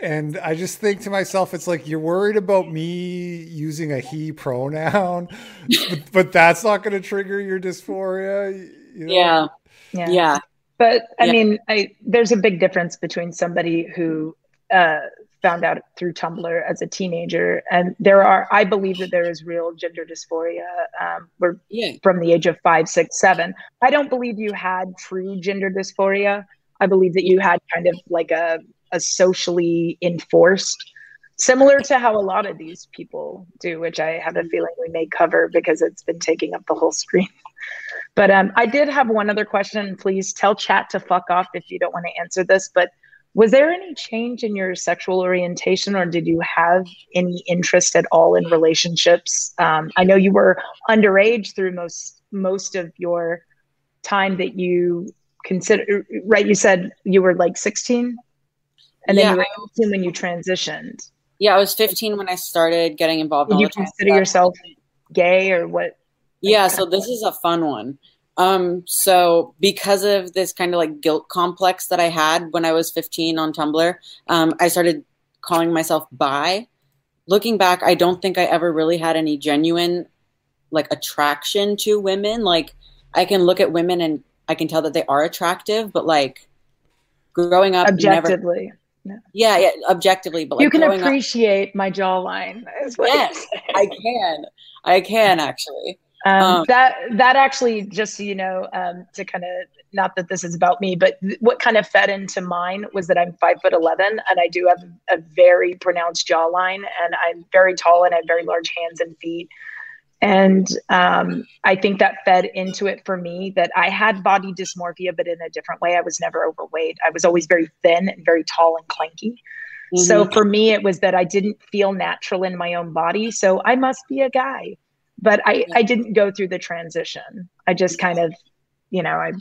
and I just think to myself, it's like you're worried about me using a he pronoun, but, but that's not going to trigger your dysphoria. You know? Yeah, yeah, yeah. But I yeah. mean, I there's a big difference between somebody who uh, found out through Tumblr as a teenager, and there are, I believe that there is real gender dysphoria. Um, we're yeah. from the age of five, six, seven. I don't believe you had true gender dysphoria. I believe that you had kind of like a a socially enforced similar to how a lot of these people do which i have a feeling we may cover because it's been taking up the whole screen but um, i did have one other question please tell chat to fuck off if you don't want to answer this but was there any change in your sexual orientation or did you have any interest at all in relationships um, i know you were underage through most most of your time that you consider right you said you were like 16 and then yeah, you were 18 when you transitioned. Yeah, I was 15 when I started getting involved. Did you consider yourself gay or what? Yeah, so this is a fun one. Um, so because of this kind of like guilt complex that I had when I was 15 on Tumblr, um, I started calling myself bi. Looking back, I don't think I ever really had any genuine like attraction to women. Like I can look at women and I can tell that they are attractive, but like growing up, objectively. Never, yeah, yeah, objectively, but like you can appreciate up, my jawline. As well. Yes, I can. I can actually. Um, um, that that actually, just so you know, um, to kind of not that this is about me, but th- what kind of fed into mine was that I'm five foot eleven and I do have a very pronounced jawline, and I'm very tall and I have very large hands and feet. And um, I think that fed into it for me that I had body dysmorphia, but in a different way. I was never overweight. I was always very thin and very tall and clanky. Mm-hmm. So for me, it was that I didn't feel natural in my own body. So I must be a guy. But I, I didn't go through the transition. I just kind of, you know, I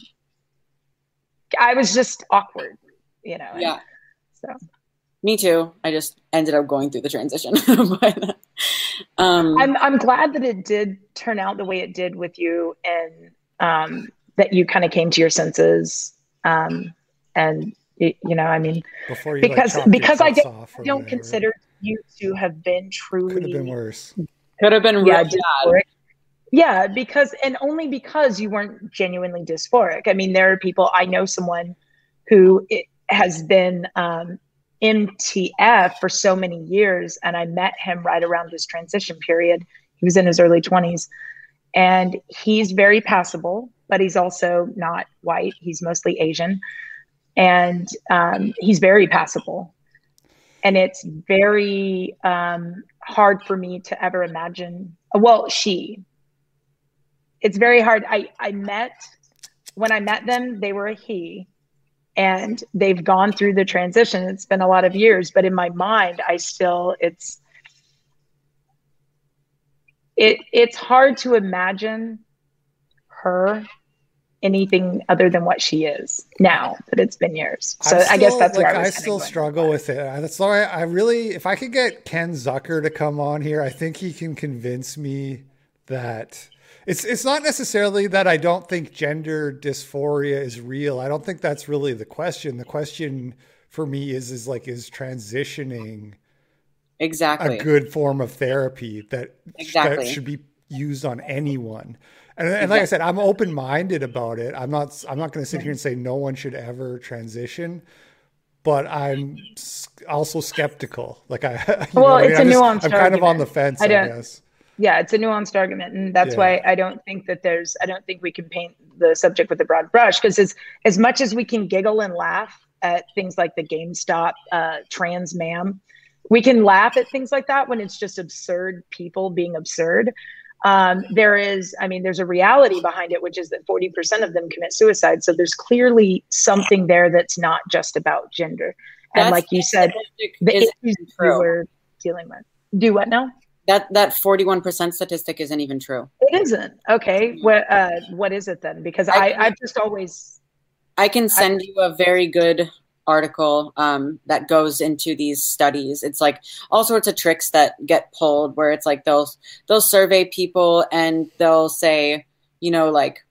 I was just awkward, you know. Yeah. So me too. I just ended up going through the transition. but, um, I'm I'm glad that it did turn out the way it did with you, and um, that you kind of came to your senses. Um, and it, you know, I mean, Before you, because like, because I, don't, I don't whatever. consider you to have been truly could have been worse. Could have been yeah, dysphoric. Yeah, because and only because you weren't genuinely dysphoric. I mean, there are people I know someone who has been um, MTF for so many years. And I met him right around his transition period. He was in his early 20s. And he's very passable, but he's also not white. He's mostly Asian. And um, he's very passable. And it's very um, hard for me to ever imagine. Well, she. It's very hard. I, I met, when I met them, they were a he and they've gone through the transition it's been a lot of years but in my mind i still it's it it's hard to imagine her anything other than what she is now that it's been years so still, i guess that's like, where i, I still struggle with it that's why i really if i could get ken zucker to come on here i think he can convince me that it's it's not necessarily that I don't think gender dysphoria is real. I don't think that's really the question. The question for me is is like is transitioning exactly a good form of therapy that exactly. that should be used on anyone. And, and like I said, I'm open minded about it. I'm not I'm not going to sit here and say no one should ever transition. but I'm also skeptical. Like I, well, it's a nuanced. I'm kind of on the fence. I, I guess. Yeah, it's a nuanced argument, and that's yeah. why I don't think that there's. I don't think we can paint the subject with a broad brush because as as much as we can giggle and laugh at things like the GameStop uh, trans ma'am, we can laugh at things like that when it's just absurd people being absurd. Um, there is, I mean, there's a reality behind it, which is that 40% of them commit suicide. So there's clearly something there that's not just about gender. And that's like you said, the issues we were dealing with. Do what now? That that 41% statistic isn't even true. It isn't. Okay. What uh, what is it then? Because I, I I've just always I can send I, you a very good article um, that goes into these studies. It's like all sorts of tricks that get pulled where it's like they'll they'll survey people and they'll say, you know, like,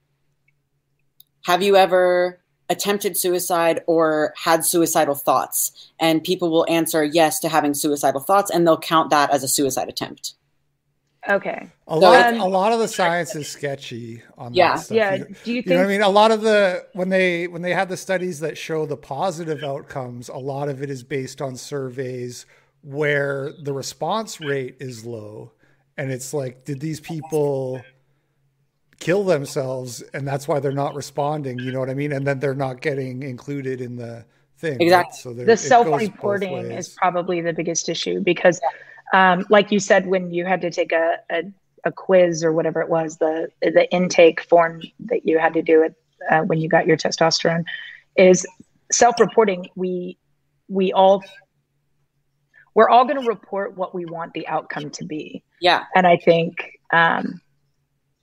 have you ever attempted suicide or had suicidal thoughts? And people will answer yes to having suicidal thoughts, and they'll count that as a suicide attempt. Okay. A lot, um, a lot of the science is sketchy on yeah, that stuff. Yeah. You, Do you think? You know what I mean? A lot of the when they when they have the studies that show the positive outcomes, a lot of it is based on surveys where the response rate is low, and it's like, did these people kill themselves, and that's why they're not responding? You know what I mean? And then they're not getting included in the thing. Exactly. So the self-reporting is probably the biggest issue because. Um, like you said, when you had to take a, a, a, quiz or whatever it was, the the intake form that you had to do it uh, when you got your testosterone, is self-reporting. We we all we're all going to report what we want the outcome to be. Yeah, and I think um,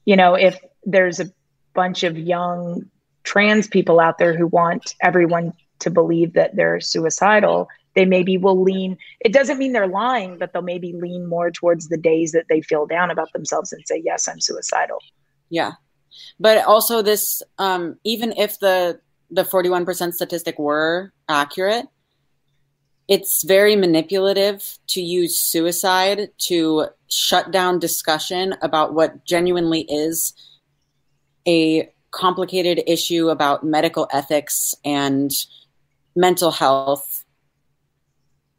you know if there's a bunch of young trans people out there who want everyone to believe that they're suicidal they maybe will lean it doesn't mean they're lying but they'll maybe lean more towards the days that they feel down about themselves and say yes i'm suicidal. Yeah. But also this um, even if the the 41% statistic were accurate it's very manipulative to use suicide to shut down discussion about what genuinely is a complicated issue about medical ethics and mental health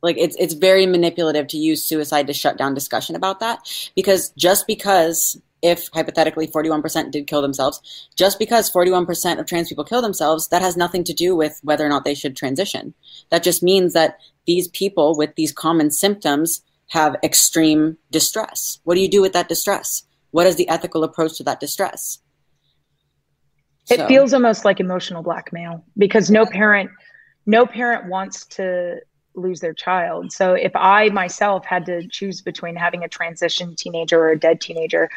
like it's it's very manipulative to use suicide to shut down discussion about that because just because if hypothetically 41% did kill themselves, just because 41% of trans people kill themselves, that has nothing to do with whether or not they should transition. That just means that these people with these common symptoms have extreme distress. What do you do with that distress? What is the ethical approach to that distress? It so. feels almost like emotional blackmail because no parent no parent wants to lose their child. So if I myself had to choose between having a transition teenager or a dead teenager,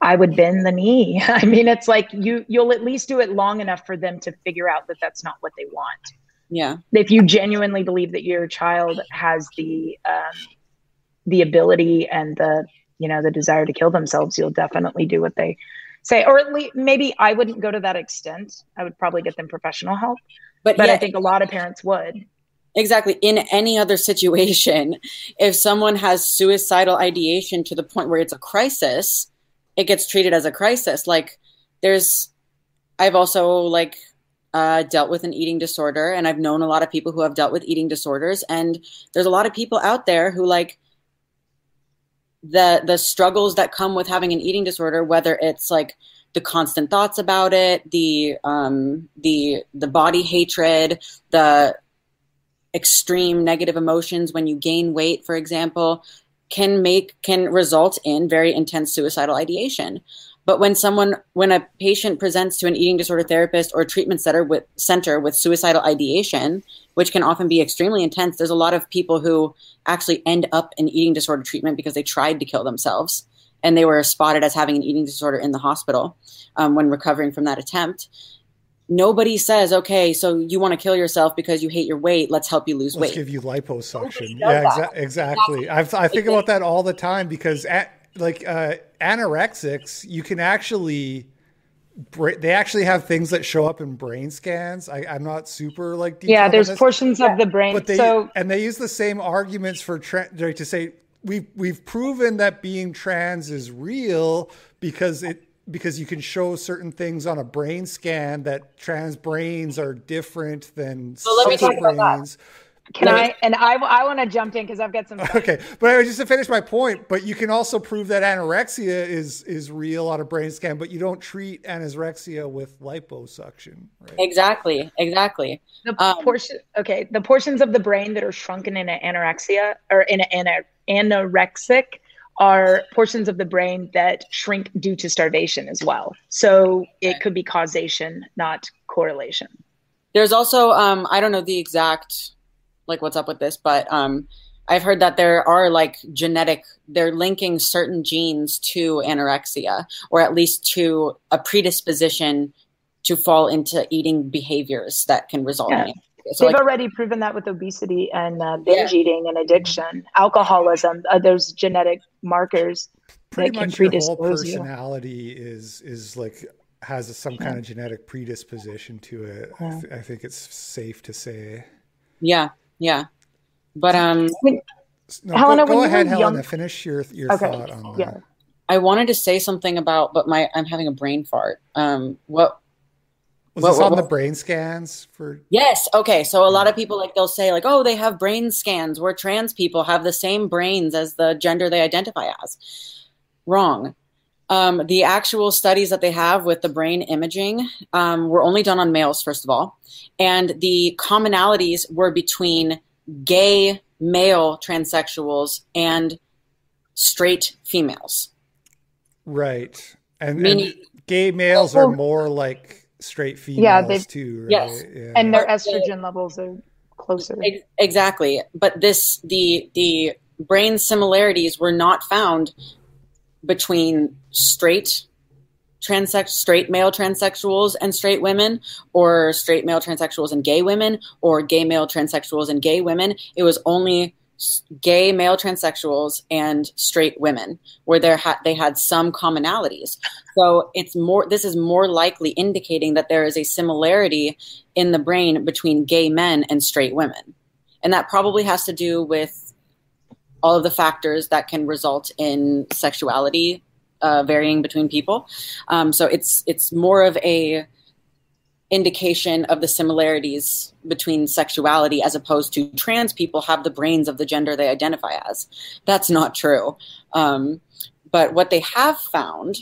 I would bend the knee. I mean, it's like you you'll at least do it long enough for them to figure out that that's not what they want. Yeah. If you genuinely believe that your child has the um, the ability and the you know the desire to kill themselves, you'll definitely do what they say. Or at least maybe I wouldn't go to that extent. I would probably get them professional help. But, but I think a lot of parents would. Exactly. In any other situation, if someone has suicidal ideation to the point where it's a crisis, it gets treated as a crisis. Like there's, I've also like uh, dealt with an eating disorder, and I've known a lot of people who have dealt with eating disorders, and there's a lot of people out there who like the the struggles that come with having an eating disorder, whether it's like the constant thoughts about it, the um, the the body hatred, the extreme negative emotions when you gain weight, for example, can make can result in very intense suicidal ideation. But when someone, when a patient presents to an eating disorder therapist or treatment center with center with suicidal ideation, which can often be extremely intense, there's a lot of people who actually end up in eating disorder treatment because they tried to kill themselves and they were spotted as having an eating disorder in the hospital um, when recovering from that attempt nobody says, okay, so you want to kill yourself because you hate your weight. Let's help you lose weight. Let's weight. give you liposuction. Yeah, exa- exactly. I've, I think about that all the time because at, like uh, anorexics, you can actually they actually have things that show up in brain scans. I, am not super like yeah. There's portions of the brain, but they so and they use the same arguments for tra- to say we've we've proven that being trans is real because it because you can show certain things on a brain scan that trans brains are different than So let me cis talk about that. Can Let I? And I, I want to jump in because I've got some. Okay, but anyway, just to finish my point, but you can also prove that anorexia is is real on a brain scan, but you don't treat anorexia with liposuction, right? Exactly, exactly. The Um, portion, okay, the portions of the brain that are shrunken in an anorexia or in an anorexic are portions of the brain that shrink due to starvation as well. So it could be causation, not correlation. There's also um, I don't know the exact like what's up with this, but um, I've heard that there are like genetic they're linking certain genes to anorexia or at least to a predisposition to fall into eating behaviors that can result Yeah. in anorexia. So They've like, already proven that with obesity and uh, binge eating and addiction, alcoholism. Uh, there's genetic markers Pretty that can much your whole predispose you. personality is is like has some kind of genetic predisposition to it. I, th- I think it's safe to say. yeah, yeah. But um No, Helena, go, go when ahead, Helena. young- Finish your your Okay, thought on that. yeah. I wanted to say something about but my I'm having a brain fart. Um what Was What- this on the brain scans for? Yes. Okay. So a lot of people like they'll say like, oh, they have brain scans where trans people have the same brains as the gender they identify as. Wrong. Um, the actual studies that they have with the brain imaging um, were only done on males, first of all, and the commonalities were between gay male transsexuals and straight females. Right, and, Meaning- and gay males are more like straight Yeah, females they've- too. Right? Yes. Yeah. And their estrogen levels are closer. Exactly. But this the the brain similarities were not found between straight transex straight male transsexuals and straight women or straight male transsexuals and gay women or gay male transsexuals and gay women. It was only s- gay male transsexuals and straight women where there ha- they had some commonalities. So it's more this is more likely indicating that there is a similarity in the brain between gay men and straight women. And that probably has to do with all of the factors that can result in sexuality uh, varying between people. Um, so it's it's more of a indication of the similarities between sexuality as opposed to trans people have the brains of the gender they identify as. That's not true. Um, but what they have found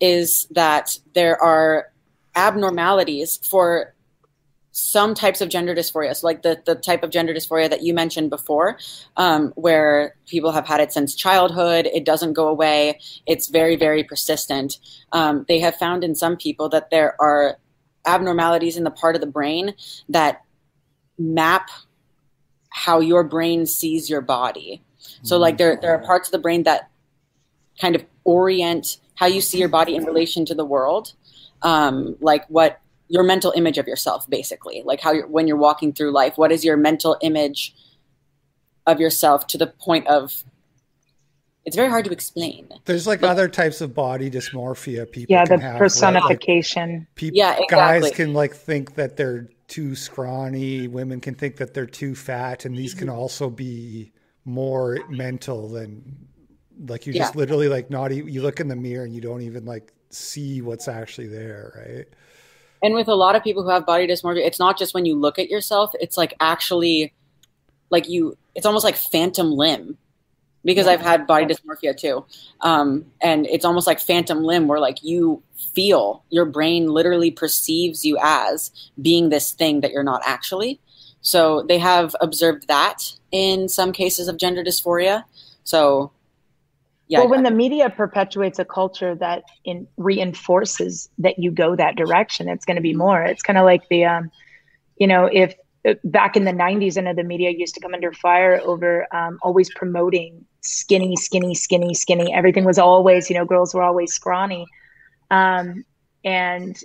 is that there are abnormalities for some types of gender dysphoria, so like the, the type of gender dysphoria that you mentioned before, um, where people have had it since childhood, it doesn't go away, it's very, very persistent. Um, they have found in some people that there are abnormalities in the part of the brain that map how your brain sees your body. So, like, there, there are parts of the brain that kind of orient how you see your body in relation to the world, um, like what your mental image of yourself, basically, like how you're, when you're walking through life, what is your mental image of yourself to the point of it's very hard to explain. There's like other types of body dysmorphia people yeah, the can have. where, like, personification. peop- Yeah, guys can like think that they're too scrawny. Women can think that they're too fat, and these can mm-hmm. also be more mental than like you just Yeah. literally like not. e- You look in the mirror and you don't even like see what's actually there, right? And with a lot of people who have body dysmorphia, it's not just when you look at yourself, it's like actually like you it's almost like phantom limb. Because I've had body dysmorphia too. Um, and it's almost like phantom limb where like you feel your brain literally perceives you as being this thing that you're not actually. So they have observed that in some cases of gender dysphoria. So yeah, well, when the media perpetuates a culture that in, reinforces that you go that direction, it's going to be more. It's kind of like the, um, you know, if back in the 90s, I know the media used to come under fire over um, always promoting skinny, skinny, skinny, skinny. Everything was always, you know, girls were always scrawny. Um, and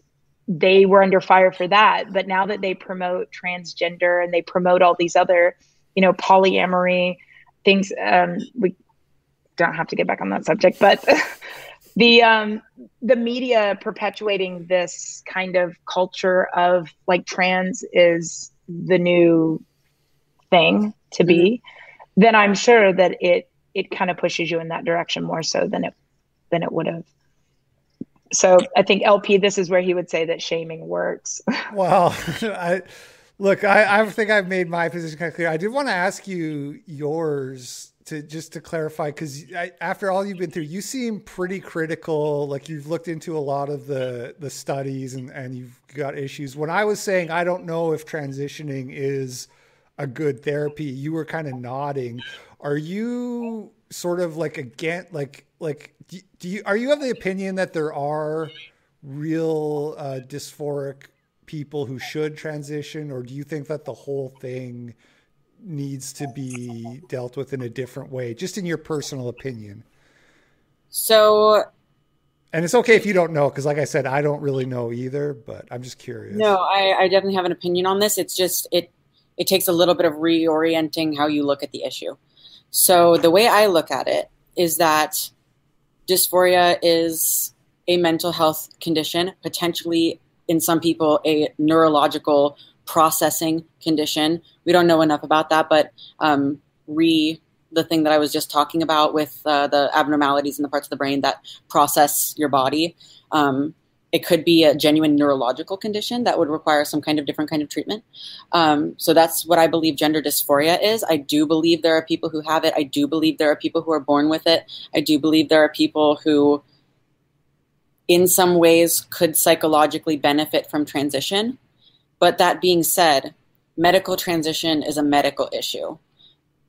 they were under fire for that. But now that they promote transgender and they promote all these other, you know, polyamory things, um, we don't have to get back on that subject, but the um, the media perpetuating this kind of culture of like trans is the new thing to be, then I'm sure that it it kind of pushes you in that direction more so than it than it would have So I think LP, this is where he would say that shaming works. well, I look, I, I think I've made my position kind of clear. I did want to ask you yours to just to clarify because after all you've been through you seem pretty critical like you've looked into a lot of the the studies and and you've got issues when i was saying i don't know if transitioning is a good therapy you were kind of nodding are you sort of like again like like do you are you of the opinion that there are real uh, dysphoric people who should transition or do you think that the whole thing needs to be dealt with in a different way, just in your personal opinion? So, and it's okay if you don't know, because like I said, I don't really know either, but I'm just curious. No, I, I definitely have an opinion on this. It's just it it takes a little bit of reorienting how you look at the issue. So the way I look at it is that dysphoria is a mental health condition, potentially in some people a neurological processing condition. We don't know enough about that, but um, re the thing that I was just talking about with uh, the abnormalities in the parts of the brain that process your body. Um, it could be a genuine neurological condition that would require some kind of different kind of treatment. Um, so that's what I believe gender dysphoria is. I do believe there are people who have it. I do believe there are people who are born with it. I do believe there are people who, in some ways, could psychologically benefit from transition. But that being said, medical transition is a medical issue.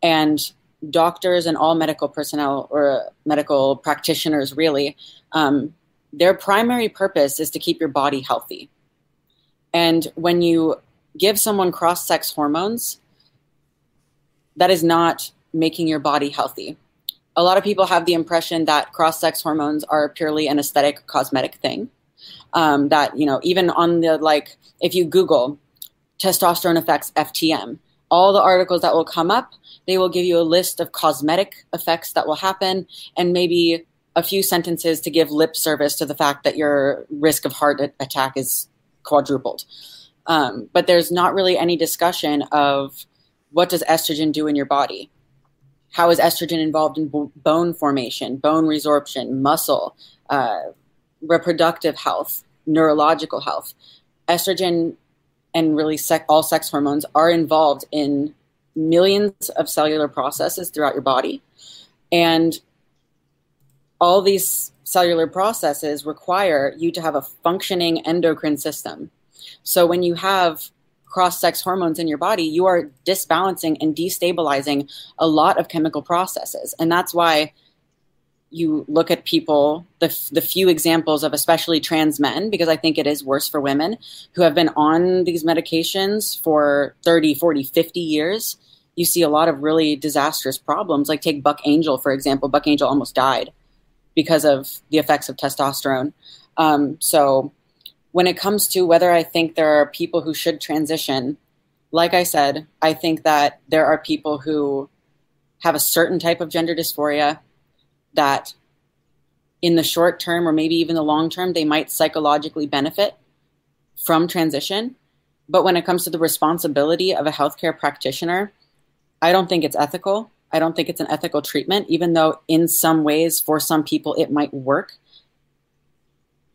And doctors and all medical personnel or medical practitioners, really, um, their primary purpose is to keep your body healthy. And when you give someone cross sex hormones, that is not making your body healthy. A lot of people have the impression that cross sex hormones are purely an aesthetic cosmetic thing um, that you know even on the like if you google testosterone effects ftm all the articles that will come up they will give you a list of cosmetic effects that will happen and maybe a few sentences to give lip service to the fact that your risk of heart attack is quadrupled um, but there's not really any discussion of what does estrogen do in your body how is estrogen involved in b- bone formation bone resorption muscle uh, reproductive health, neurological health. Estrogen and really sec- all sex hormones are involved in millions of cellular processes throughout your body. And all these cellular processes require you to have a functioning endocrine system. So when you have cross sex hormones in your body, you are disbalancing and destabilizing a lot of chemical processes. And that's why you look at people, the, the few examples of especially trans men, because I think it is worse for women who have been on these medications for 30, 40, 50 years. You see a lot of really disastrous problems. Like take Buck Angel, for example. Buck Angel almost died because of the effects of testosterone. Um, so when it comes to whether I think there are people who should transition, like I said, I think that there are people who have a certain type of gender dysphoria that in the short term or maybe even the long term, they might psychologically benefit from transition. But when it comes to the responsibility of a healthcare practitioner, I don't think it's ethical. I don't think it's an ethical treatment, even though in some ways, for some people, it might work.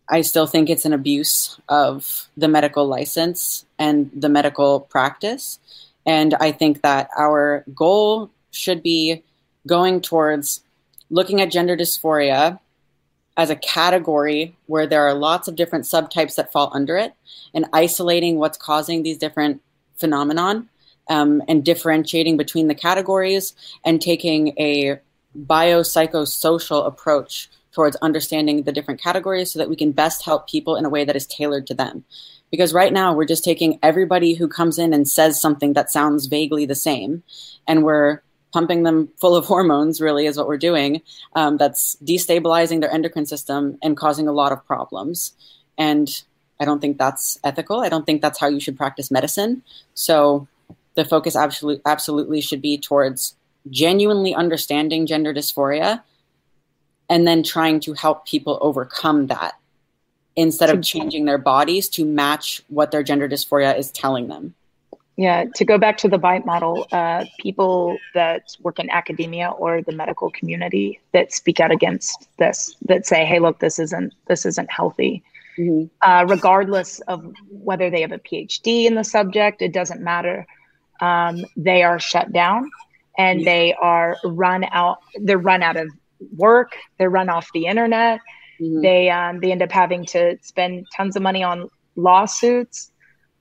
I still think it's an abuse of the medical license and the medical practice. And I think that our goal should be going towards looking at gender dysphoria as a category where there are lots of different subtypes that fall under it and isolating what's causing these different phenomenon um, and differentiating between the categories and taking a biopsychosocial approach towards understanding the different categories so that we can best help people in a way that is tailored to them. Because right now we're just taking everybody who comes in and says something that sounds vaguely the same and we're pumping them full of hormones really is what we're doing um, that's destabilizing their endocrine system and causing a lot of problems. And i don't think that's ethical. I don't think that's how you should practice medicine. So the focus absolutely absolutely should be towards genuinely understanding gender dysphoria and then trying to help people overcome that instead of changing their bodies to match what their gender dysphoria is telling them Yeah, to go back to the bite model, uh, people that work in academia or the medical community that speak out against this, that say, "Hey, look, this isn't this isn't healthy," mm-hmm. uh, regardless of whether they have a PhD in the subject, it doesn't matter. Um, they are shut down, and they are run out. They're run out of work. They're run off the internet. Mm-hmm. They um, they end up having to spend tons of money on lawsuits.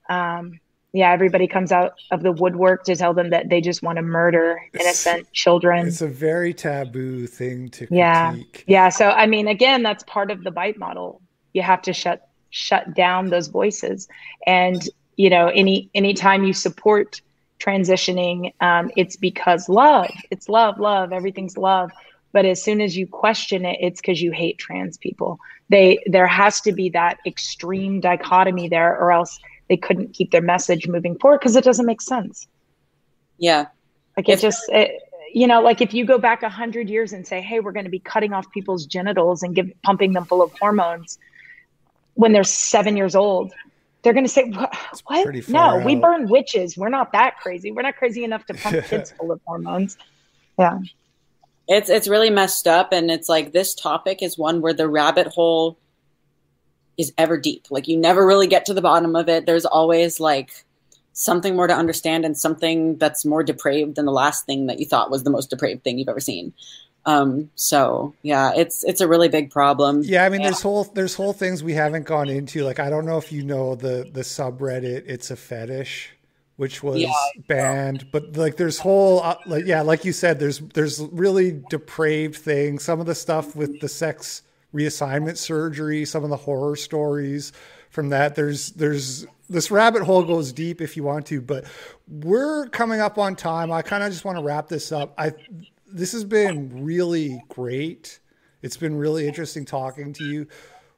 Um, yeah, everybody comes out of the woodwork to tell them that they just want to murder innocent it's, children. It's a very taboo thing to yeah. critique. Yeah. So I mean, again, that's part of the bite model. You have to shut shut down those voices. And you know, any anytime you support transitioning, um, it's because love. It's love, love. Everything's love. But as soon as you question it, it's because you hate trans people. They there has to be that extreme dichotomy there, or else they couldn't keep their message moving forward because it doesn't make sense. Yeah. Like it just, it, you know, like if you go back a hundred years and say, Hey, we're going to be cutting off people's genitals and give pumping them full of hormones when they're seven years old, they're going to say, what? what? No, out. we burn witches. We're not that crazy. We're not crazy enough to pump kids full of hormones. Yeah. It's, it's really messed up. And it's like, this topic is one where the rabbit hole is ever deep. Like you never really get to the bottom of it. There's always like something more to understand and something that's more depraved than the last thing that you thought was the most depraved thing you've ever seen. Um, so yeah, it's it's a really big problem. Yeah, I mean, yeah. there's whole there's whole things we haven't gone into. Like, I don't know if you know the the subreddit. It's a fetish, which was yeah, banned, but like there's whole uh, like yeah, like you said, there's there's really depraved things. Some of the stuff with the sex reassignment surgery, some of the horror stories from that. There's there's this rabbit hole goes deep if you want to, but we're coming up on time. I kind of just want to wrap this up. I this has been really great. It's been really interesting talking to you.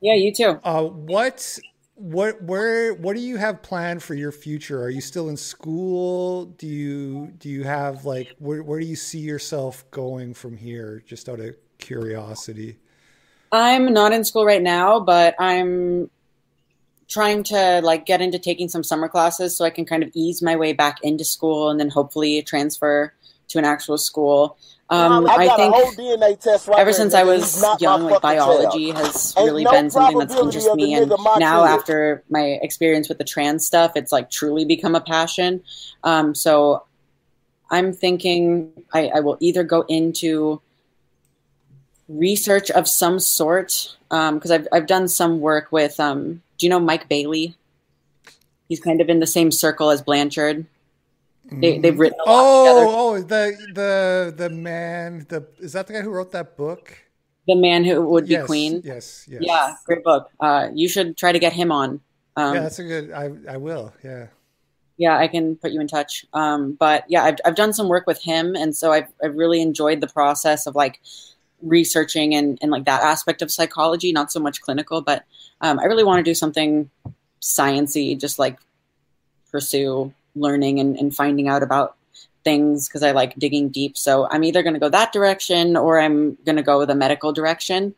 Yeah, you too. Uh, what what where what do you have planned for your future? Are you still in school? Do you do you have like where where do you see yourself going from here? Just out of curiosity. I'm not in school right now, but I'm trying to like get into taking some summer classes so I can kind of ease my way back into school and then hopefully transfer to an actual school. Um, I, I think right ever since I was young, like biology has really no been something that's interested me. And now, after my experience with the trans stuff, it's like truly become a passion. Um, so I'm thinking I, I will either go into research of some sort because um, I've I've done some work with. Um, do you know Mike Bailey? He's kind of in the same circle as Blanchard. They, have written. oh, oh, the the the man. The is that the guy who wrote that book? The man who would be yes, queen. Yes, yes. Yeah, great book. Uh, you should try to get him on. Um, yeah, that's a good. I I will. Yeah. Yeah, I can put you in touch. Um, but yeah, I've I've done some work with him, and so I've I've really enjoyed the process of like researching and, and like that aspect of psychology, not so much clinical, but um, I really want to do something sciency, just like pursue learning and, and finding out about things because I like digging deep. So I'm either going to go that direction or I'm going to go the medical direction.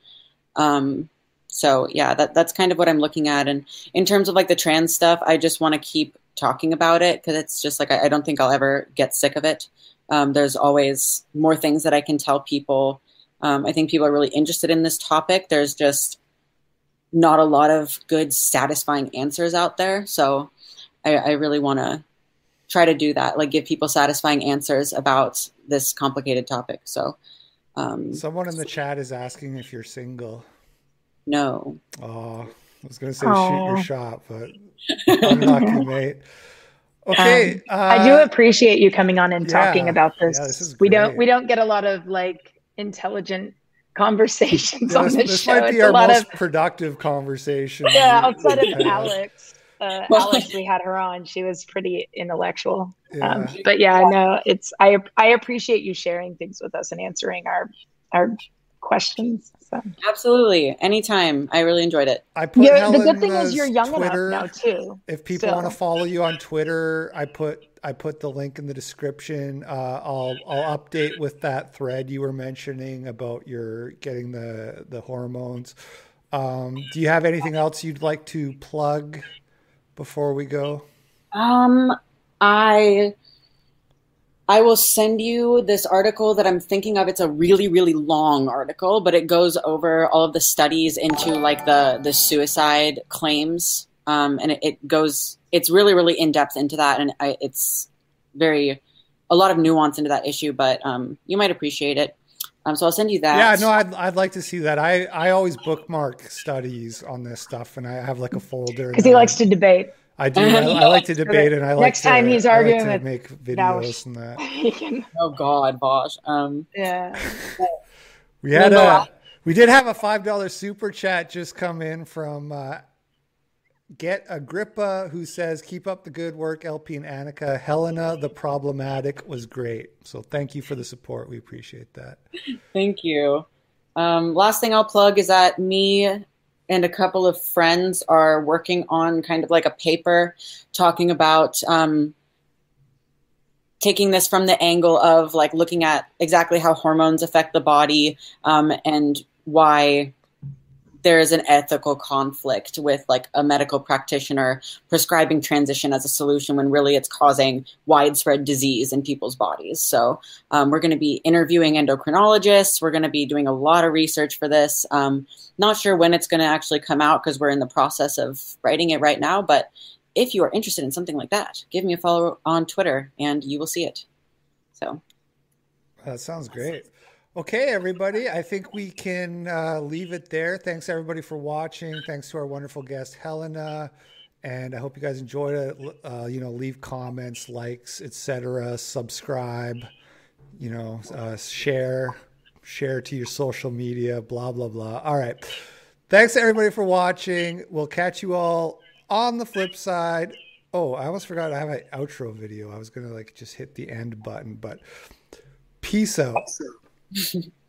Um, so yeah, that that's kind of what I'm looking at. And in terms of like the trans stuff, I just want to keep talking about it because it's just like I, I, don't think I'll ever get sick of it. Um, there's always more things that I can tell people um, I think people are really interested in this topic. There's just not a lot of good, satisfying answers out there. So I, I really want to try to do that, like give people satisfying answers about this complicated topic. So, um, someone in the chat is asking if you're single. No. Oh, I was going to say Aww. shoot your shot, but I'm not unlucky, mate. Okay, um, uh, I do appreciate you coming on and yeah, talking about this. Yeah, this we don't we don't get a lot of like intelligent conversations on this, this show. might be it's our most of, productive conversation. Yeah, outside of Alex. Uh, Alex, we had her on. She was pretty intellectual. Yeah. Um, but yeah, I know it's. I I appreciate you sharing things with us and answering our our questions. So. Absolutely, anytime. I really enjoyed it. I put yeah, the good thing is you're young Twitter. enough now too. If people so. want to follow you on Twitter, I put I put the link in the description. Uh, I'll I'll update with that thread you were mentioning about your getting the the hormones. Um, do you have anything else you'd like to plug before we go? Um, I I will send you this article that I'm thinking of. It's a really, really long article, but it goes over all of the studies into like the the suicide claims, um, and it, it, goes. It's really, really in depth into that, and I, it's very a lot of nuance into that issue. But um, you might appreciate it. Um, so I'll send you that. Yeah, no, I'd, I'd like to see that. I, I always bookmark studies on this stuff, and I have like a folder because he likes to debate. I do. I, I, like to debate, and I like next to, time he's arguing like to make videos and that. oh God, Bosch. Um, yeah. we had a. We did have a five dollar super chat just come in from uh, Get Agrippa, who says, "Keep up the good work, LP and Annika. Helena, the problematic, was great. So thank you for the support. We appreciate that. Thank you. Um, last thing I'll plug is that me and a couple of friends are working on kind of like a paper talking about um, taking this from the angle of like looking at exactly how hormones affect the body um, and why there is an ethical conflict with like a medical practitioner prescribing transition as a solution when really it's causing widespread disease in people's bodies. So um, we're going to be interviewing endocrinologists. We're going to be doing a lot of research for this. Um, not sure when it's going to actually come out because we're in the process of writing it right now. But if you are interested in something like that, give me a follow on Twitter and you will see it. So that sounds great. Okay, everybody. I think we can uh, leave it there. Thanks everybody for watching. Thanks to our wonderful guest Helena, and I hope you guys enjoyed it. Uh, you know, leave comments, likes, etc. Subscribe. You know, uh, share, share to your social media. Blah blah blah. All right. Thanks everybody for watching. We'll catch you all on the flip side. Oh, I almost forgot I have an outro video. I was gonna like just hit the end button, but peace out. 是。呵。